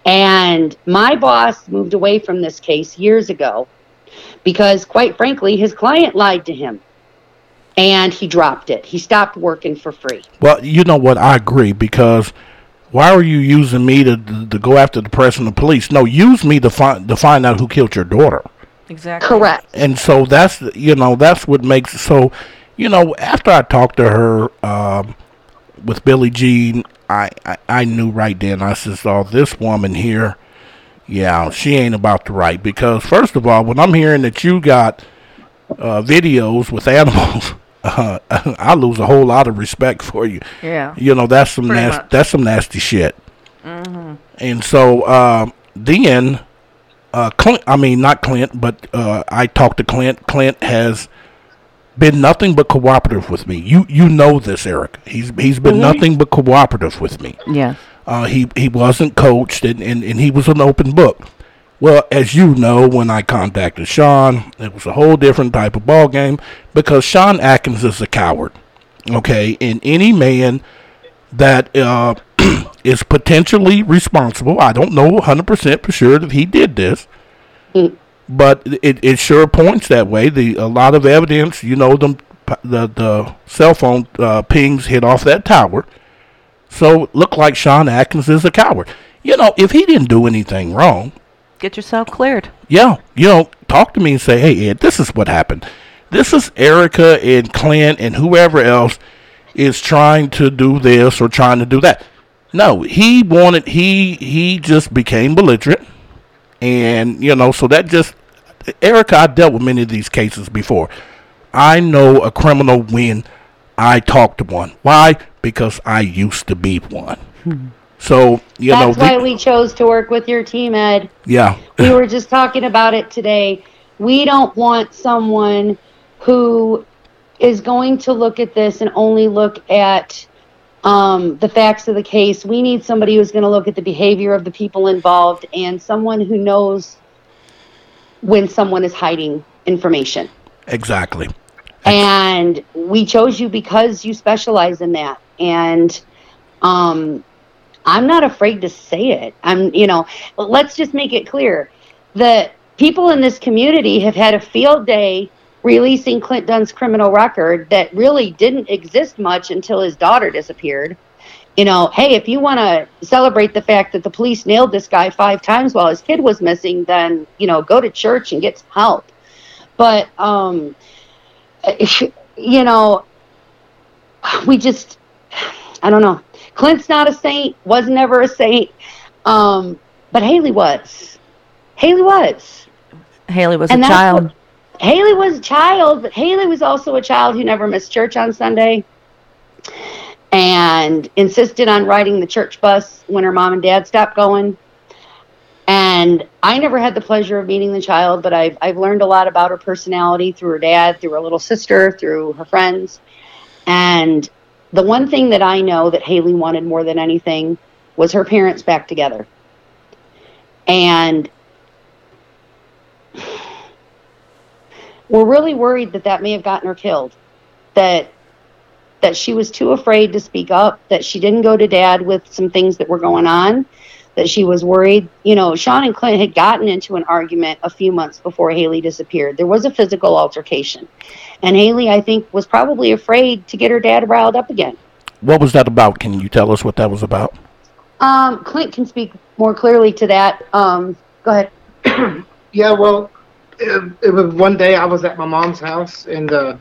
And my boss moved away from this case years ago because, quite frankly, his client lied to him. And he dropped it. He stopped working for free. Well, you know what? I agree because why are you using me to to go after the press and the police? No, use me to find to find out who killed your daughter. Exactly. Correct. And so that's you know that's what makes it so. You know, after I talked to her um, with Billie Jean, I, I I knew right then. I said, "Oh, this woman here, yeah, she ain't about to write." Because first of all, when I'm hearing that you got uh, videos with animals, uh, I lose a whole lot of respect for you. Yeah. You know, that's some nasty, that's some nasty shit. Mm-hmm. And so um, then, uh, Clint, I mean not Clint, but uh, I talked to Clint. Clint has been nothing but cooperative with me. You you know this, Eric. He's he's been nothing but cooperative with me. Yeah. Uh, he he wasn't coached, and, and, and he was an open book. Well, as you know, when I contacted Sean, it was a whole different type of ball game because Sean Adkins is a coward. Okay, and any man that uh, is potentially responsible, I don't know 100% for sure that he did this, but it, it sure points that way. The a lot of evidence, you know, them the the cell phone uh, pings hit off that tower. So it looked like Sean Adkins is a coward. You know, if he didn't do anything wrong, Get yourself cleared. yeah, you know, talk to me and say, hey, Ed, this is what happened. This is Erica and Clint and whoever else is trying to do this or trying to do that. No, he wanted, he, he just became belligerent. And, you know, so that just, Erica, I dealt with many of these cases before. I know a criminal when I talk to one. Why? Because I used to be one. Hmm. So, you know, That's why we chose to work with your team, Ed. yeah. we were just talking about it today. We don't want someone who is going to look at this and only look at um, the facts of the case. We need somebody who's going to look at the behavior of the people involved and someone who knows when someone is hiding information. Exactly. and we chose you because you specialize in that and um i'm not afraid to say it i'm you know let's just make it clear that people in this community have had a field day releasing clint dunn's criminal record that really didn't exist much until his daughter disappeared you know hey if you want to celebrate the fact that the police nailed this guy five times while his kid was missing then you know go to church and get some help but um you know, we just, I don't know. Clint's not a saint, was never a saint, um, but Hailey was. Hailey was. Hailey was And a child. what- Hailey was a child, but Hailey was also a child who never missed church on Sunday and insisted on riding the church bus when her mom and dad stopped going. And I never had the pleasure of meeting the child, but I've, I've learned a lot about her personality through her dad, through her little sister, through her friends. And the one thing that I know that Hailey wanted more than anything was her parents back together. And we're really worried that that may have gotten her killed. That that she was too afraid to speak up, that she didn't go to dad with some things that were going on, that she was worried. You know, Sean and Clint had gotten into an argument a few months before Hailey disappeared. There was a physical altercation. And Hailey, I think, was probably afraid to get her dad riled up again. What was that about? Can you tell us what that was about? Um, Clint can speak more clearly to that. Um, go ahead. Yeah, well, it, it was one day I was at my mom's house and uh,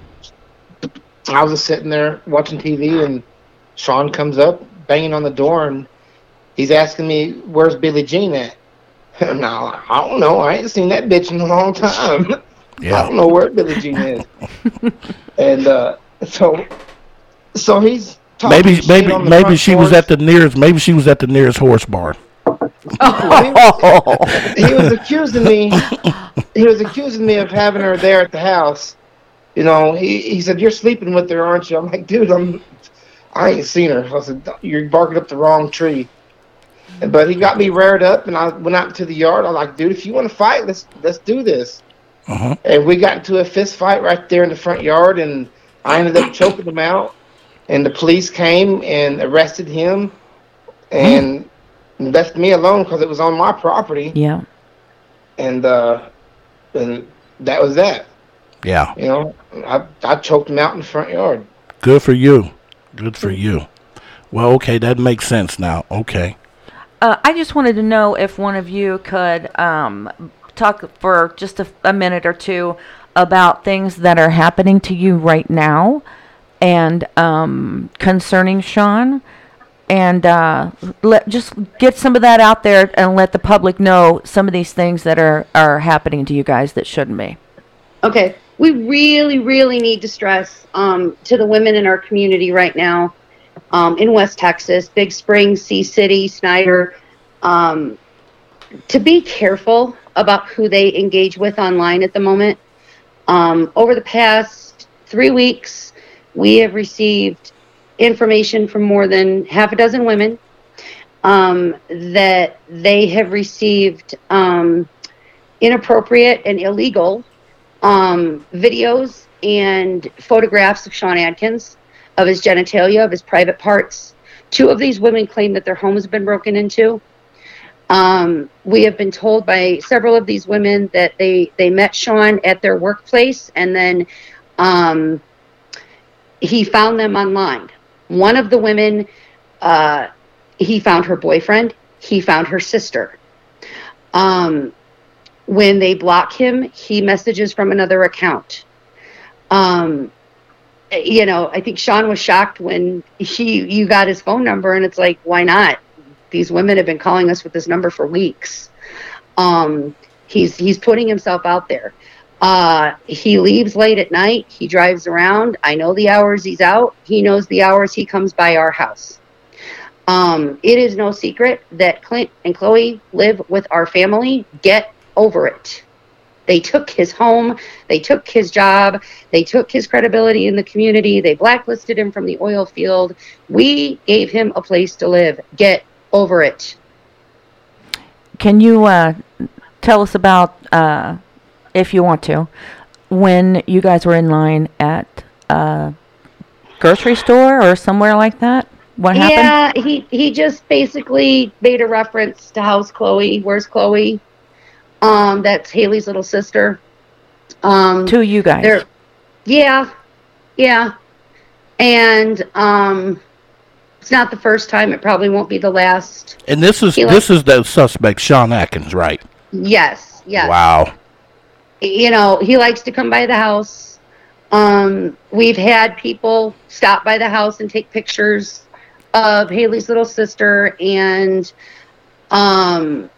I was just sitting there watching TV and Sean comes up banging on the door and he's asking me where's Billie Jean at. And I, I don't know. I ain't seen that bitch in a long time. Yeah. I don't know where Billie Jean is. and uh, so, so he's talking Maybe maybe maybe she was at the nearest maybe she was at the nearest horse barn. He was accusing me. He was accusing me of having her there at the house. You know, he, he said, "You're sleeping with her, aren't you?" I'm like, "Dude, I'm. I ain't seen her." I said, "You're barking up the wrong tree." But he got me reared up, and I went out to the yard. I'm like, "Dude, if you want to fight, let's let's do this." Uh-huh. And we got into a fist fight right there in the front yard, and I ended up choking him out. And the police came and arrested him, and left me alone because it was on my property Yeah. and uh, and that was that. Yeah. You know, I I choked him out in the front yard. Good for you. Good for you. Well, okay, that makes sense now. Okay. Uh, I just wanted to know if one of you could um, talk for just a, a minute or two about things that are happening to you right now and um, concerning Sean. And uh, let just get some of that out there and let the public know some of these things that are, are happening to you guys that shouldn't be. Okay. We really, really need to stress um, to the women in our community right now um, in West Texas, Big Spring, C-City, Snyder, um, to be careful about who they engage with online at the moment. Um, over the past three weeks, we have received information from more than half a dozen women um, that they have received um, inappropriate and illegal um, videos and photographs of Sean Adkins, of his genitalia, of his private parts. Two of these women claim that their homes have been broken into. Um, we have been told by several of these women that they, they met Sean at their workplace and then um, he found them online. One of the women, uh, he found her boyfriend, he found her sister. Um, when they block him, he messages from another account. Um, you know, I think Sean was shocked when he you got his phone number, and it's like, why not? These women have been calling us with this number for weeks. Um, he's he's putting himself out there. Uh, he leaves late at night. He drives around. I know the hours he's out. He knows the hours he comes by our house. Um, it is no secret that Clint and Chloe live with our family. Get over it. They took his home, they took his job, they took his credibility in the community, they blacklisted him from the oil field. We gave him a place to live. Get over it. Can you uh, tell us about, uh, if you want to, when you guys were in line at a grocery store or somewhere like that? What happened? Yeah, he he just basically made a reference to how's Chloe, where's Chloe? Um, that's Hailey's little sister. Um, To you guys. Yeah, yeah, and um, it's not the first time. It probably won't be the last. And this is He this is the suspect, Sean Adkins, right? Yes, yes. Wow. You know, he likes to come by the house. Um, we've had people stop by the house and take pictures of Hailey's little sister and um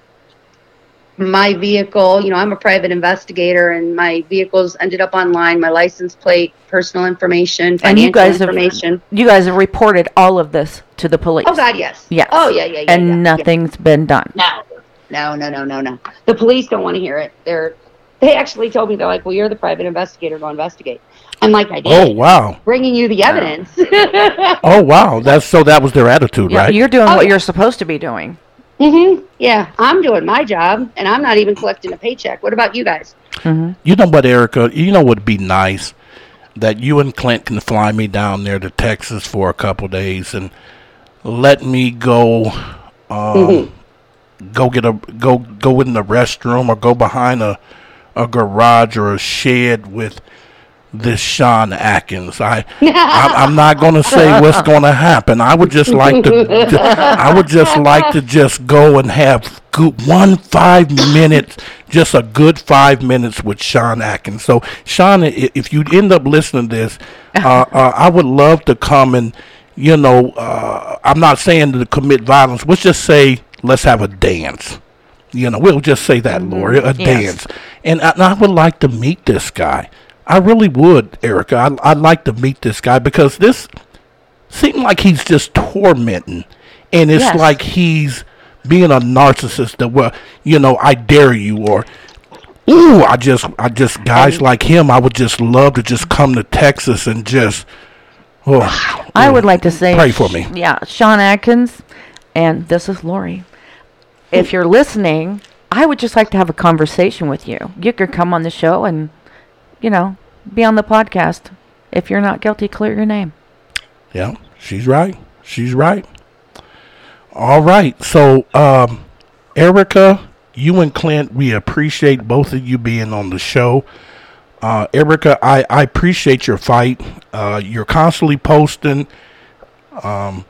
my vehicle, you know, I'm a private investigator and my vehicles ended up online, my license plate, personal information, And you financial guys have- information. you guys have reported all of this to the police. Oh God, yes. Yes. Oh yeah, yeah, yeah. and yeah, yeah. nothing's been done. No, no, no, no, no, no. The police don't want to hear it. They're they actually told me they're like, well, you're the private investigator. Go investigate. I'm like, I did. Oh wow. Bringing you the evidence. Oh wow. That's so that was their attitude, Yeah, right? you're doing Oh, what you're supposed to be doing. hmm Yeah, I'm doing my job, and I'm not even collecting a paycheck. What about you guys? You know what, Erica? You know what would be nice that you and Clint can fly me down there to Texas for a couple days and let me go, um, go get a go go in the restroom or go behind a a garage or a shed with this Sean Adkins. I, I I'm not going to say what's going to happen. I would just like to I would just like to just go and have good one 5 minutes just a good 5 minutes with Sean Adkins. So Sean if you end up listening to this, uh, uh, I would love to come and you know, uh, I'm not saying to commit violence. Let's just say let's have a dance. You know, we'll just say that, Lori, a Mm-hmm. Yes. dance. And I, and I would like to meet this guy. I really would, Erica. I, I'd like to meet this guy because this seemed like he's just tormenting, and it's Yes. like he's being a narcissist. That well, you know, I dare you, or ooh, I just, I just guys like him. I would just love to just come to Texas and just. Oh, I would like to say, Pray for me. Yeah, Sean Adkins, and this is Lori. If you're listening, I would just like to have a conversation with you. You could come on the show and, you know, be on the podcast. If you're not guilty, clear your name. Yeah, she's right. She's right. All right. So, um, Erica, you and Clint, we appreciate both of you being on the show. Uh, Erica, I, I appreciate your fight. Uh, you're constantly posting, um,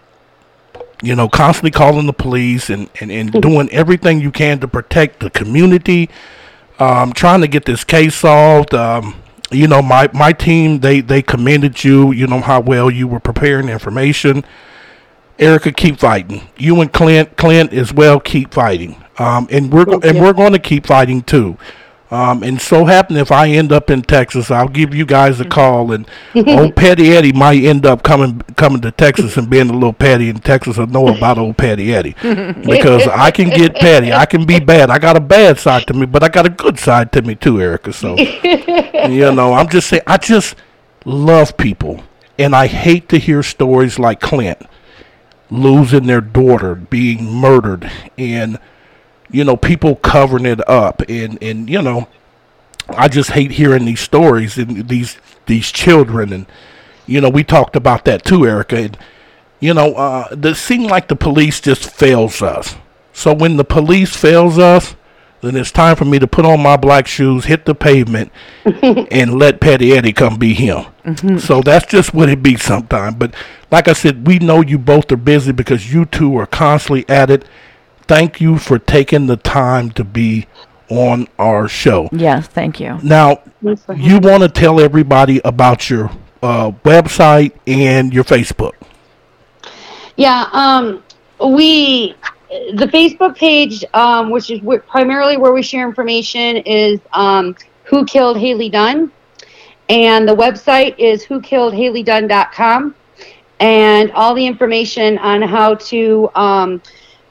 you know, constantly calling the police and, and, and doing everything you can to protect the community. Um, trying to get this case solved. Um, you know, my, my team, they, they commended you, you know, how well you were preparing information. Erica, keep fighting. You and Clint, Clint as well, keep fighting. Um, and we're Thank and you. we're going to keep fighting too. Um, and so happen if I end up in Texas, I'll give you guys a call, and old Patty Eddie might end up coming coming to Texas and being a little Patty in Texas will know about old Patty Eddie because I can get Patty. I can be bad. I got a bad side to me, but I got a good side to me too, Erica. So you know, I'm just saying, I just love people, and I hate to hear stories like Clint losing their daughter, being murdered, and you know, people covering it up, and and you know, I just hate hearing these stories and these these children, and you know, we talked about that too, Erica, and you know, uh, it seems like the police just fails us. So when the police fails us, then it's time for me to put on my black shoes, hit the pavement, and let Petty Eddie come be him. So that's just what it be sometime. But like I said, we know you both are busy because you two are constantly at it. Thank you for taking the time to be on our show. Yes, thank you. Now, you want to tell everybody about your uh, website and your Facebook. Yeah, um, we the Facebook page, um, which is wh- primarily where we share information, is um, Who Killed Hailey Dunn, and the website is who killed WhoKilledHaileyDunn.com, and all the information on how to um,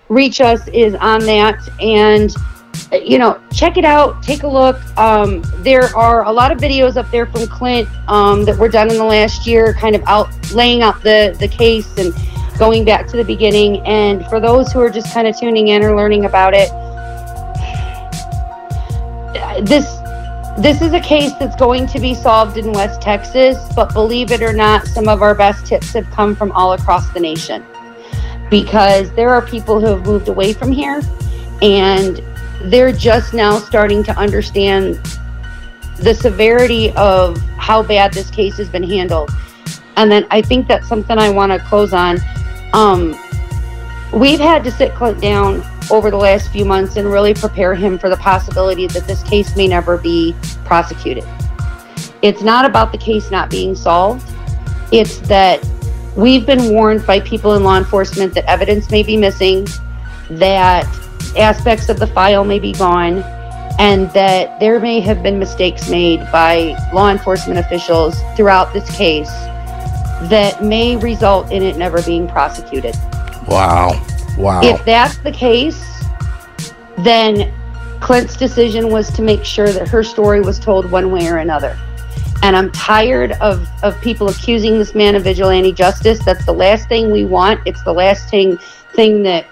reach us is on that, and you know, check it out, take a look. Um, there are a lot of videos up there from Clint um, that were done in the last year, kind of out laying out the the case and going back to the beginning. And for those who are just kind of tuning in or learning about it, this this is a case that's going to be solved in West Texas, but believe it or not, some of our best tips have come from all across the nation because there are people who have moved away from here and they're just now starting to understand the severity of how bad this case has been handled. And then I think that's something I want to close on. Um, we've had to sit Clint down over the last few months and really prepare him for the possibility that this case may never be prosecuted. It's not about the case not being solved, it's that we've been warned by people in law enforcement that evidence may be missing, that aspects of the file may be gone, and that there may have been mistakes made by law enforcement officials throughout this case that may result in it never being prosecuted. Wow. Wow. If that's the case, then Clint's decision was to make sure that her story was told one way or another. And I'm tired of, of people accusing this man of vigilante justice. That's the last thing we want. It's the last thing thing that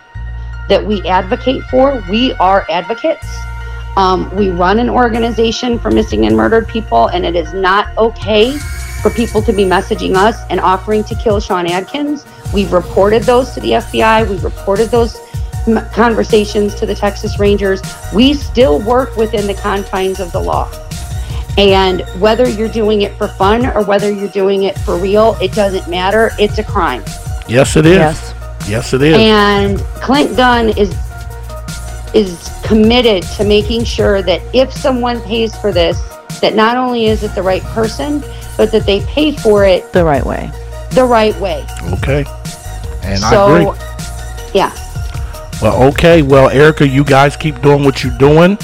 that we advocate for. We are advocates. Um, we run an organization for missing and murdered people, and it is not okay for people to be messaging us and offering to kill Sean Adkins. We've reported those to the FBI. We've reported those conversations to the Texas Rangers. We still work within the confines of the law. And whether you're doing it for fun or whether you're doing it for real, it doesn't matter. It's a crime. yes, it is. Yes. Yes, it is. And Clint Dunn is is committed to making sure that if someone pays for this, that not only is it the right person, but that they pay for it The right way. the right way. okay. And I so, agree. yeah, Well, okay. Well, Erica, you guys keep doing what you're doing.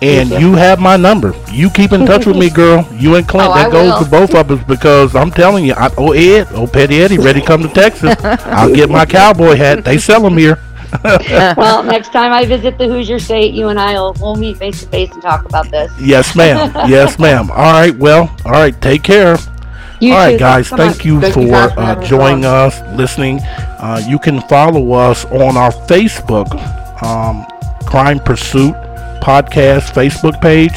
And you you. have my number. You keep in touch with me, girl. You and Clint. Oh, that I goes will. to both of us because I'm telling you, I, oh Ed, oh Petty Eddie, ready to come to Texas. I'll get my cowboy hat. They sell them here. well, next time I visit the Hoosier State, you and I will we'll meet face to face and talk about this. Yes, ma'am. yes, ma'am. All right. Well, all right. Take care. You All right, too. guys. Thanks Thank much. you Thank for you for uh, joining on. us, listening. Uh, you can follow us on our Facebook, um, Crime Pursuit Podcast Facebook page.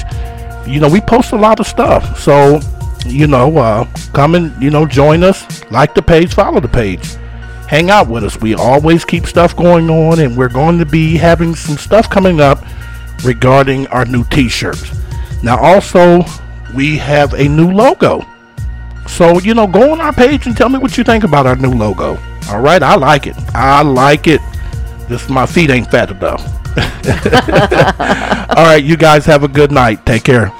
You know, we post a lot of stuff. So, you know, uh, come and, you know, join us, like the page, follow the page. Hang out with us. We always keep stuff going on, and we're going to be having some stuff coming up regarding our new t shirts. Now, also, we have a new logo. So, you know, go on our page and tell me what you think about our new logo. All right, I like it. I like it. Just my feet ain't fat enough. All right, you guys have a good night. Take care.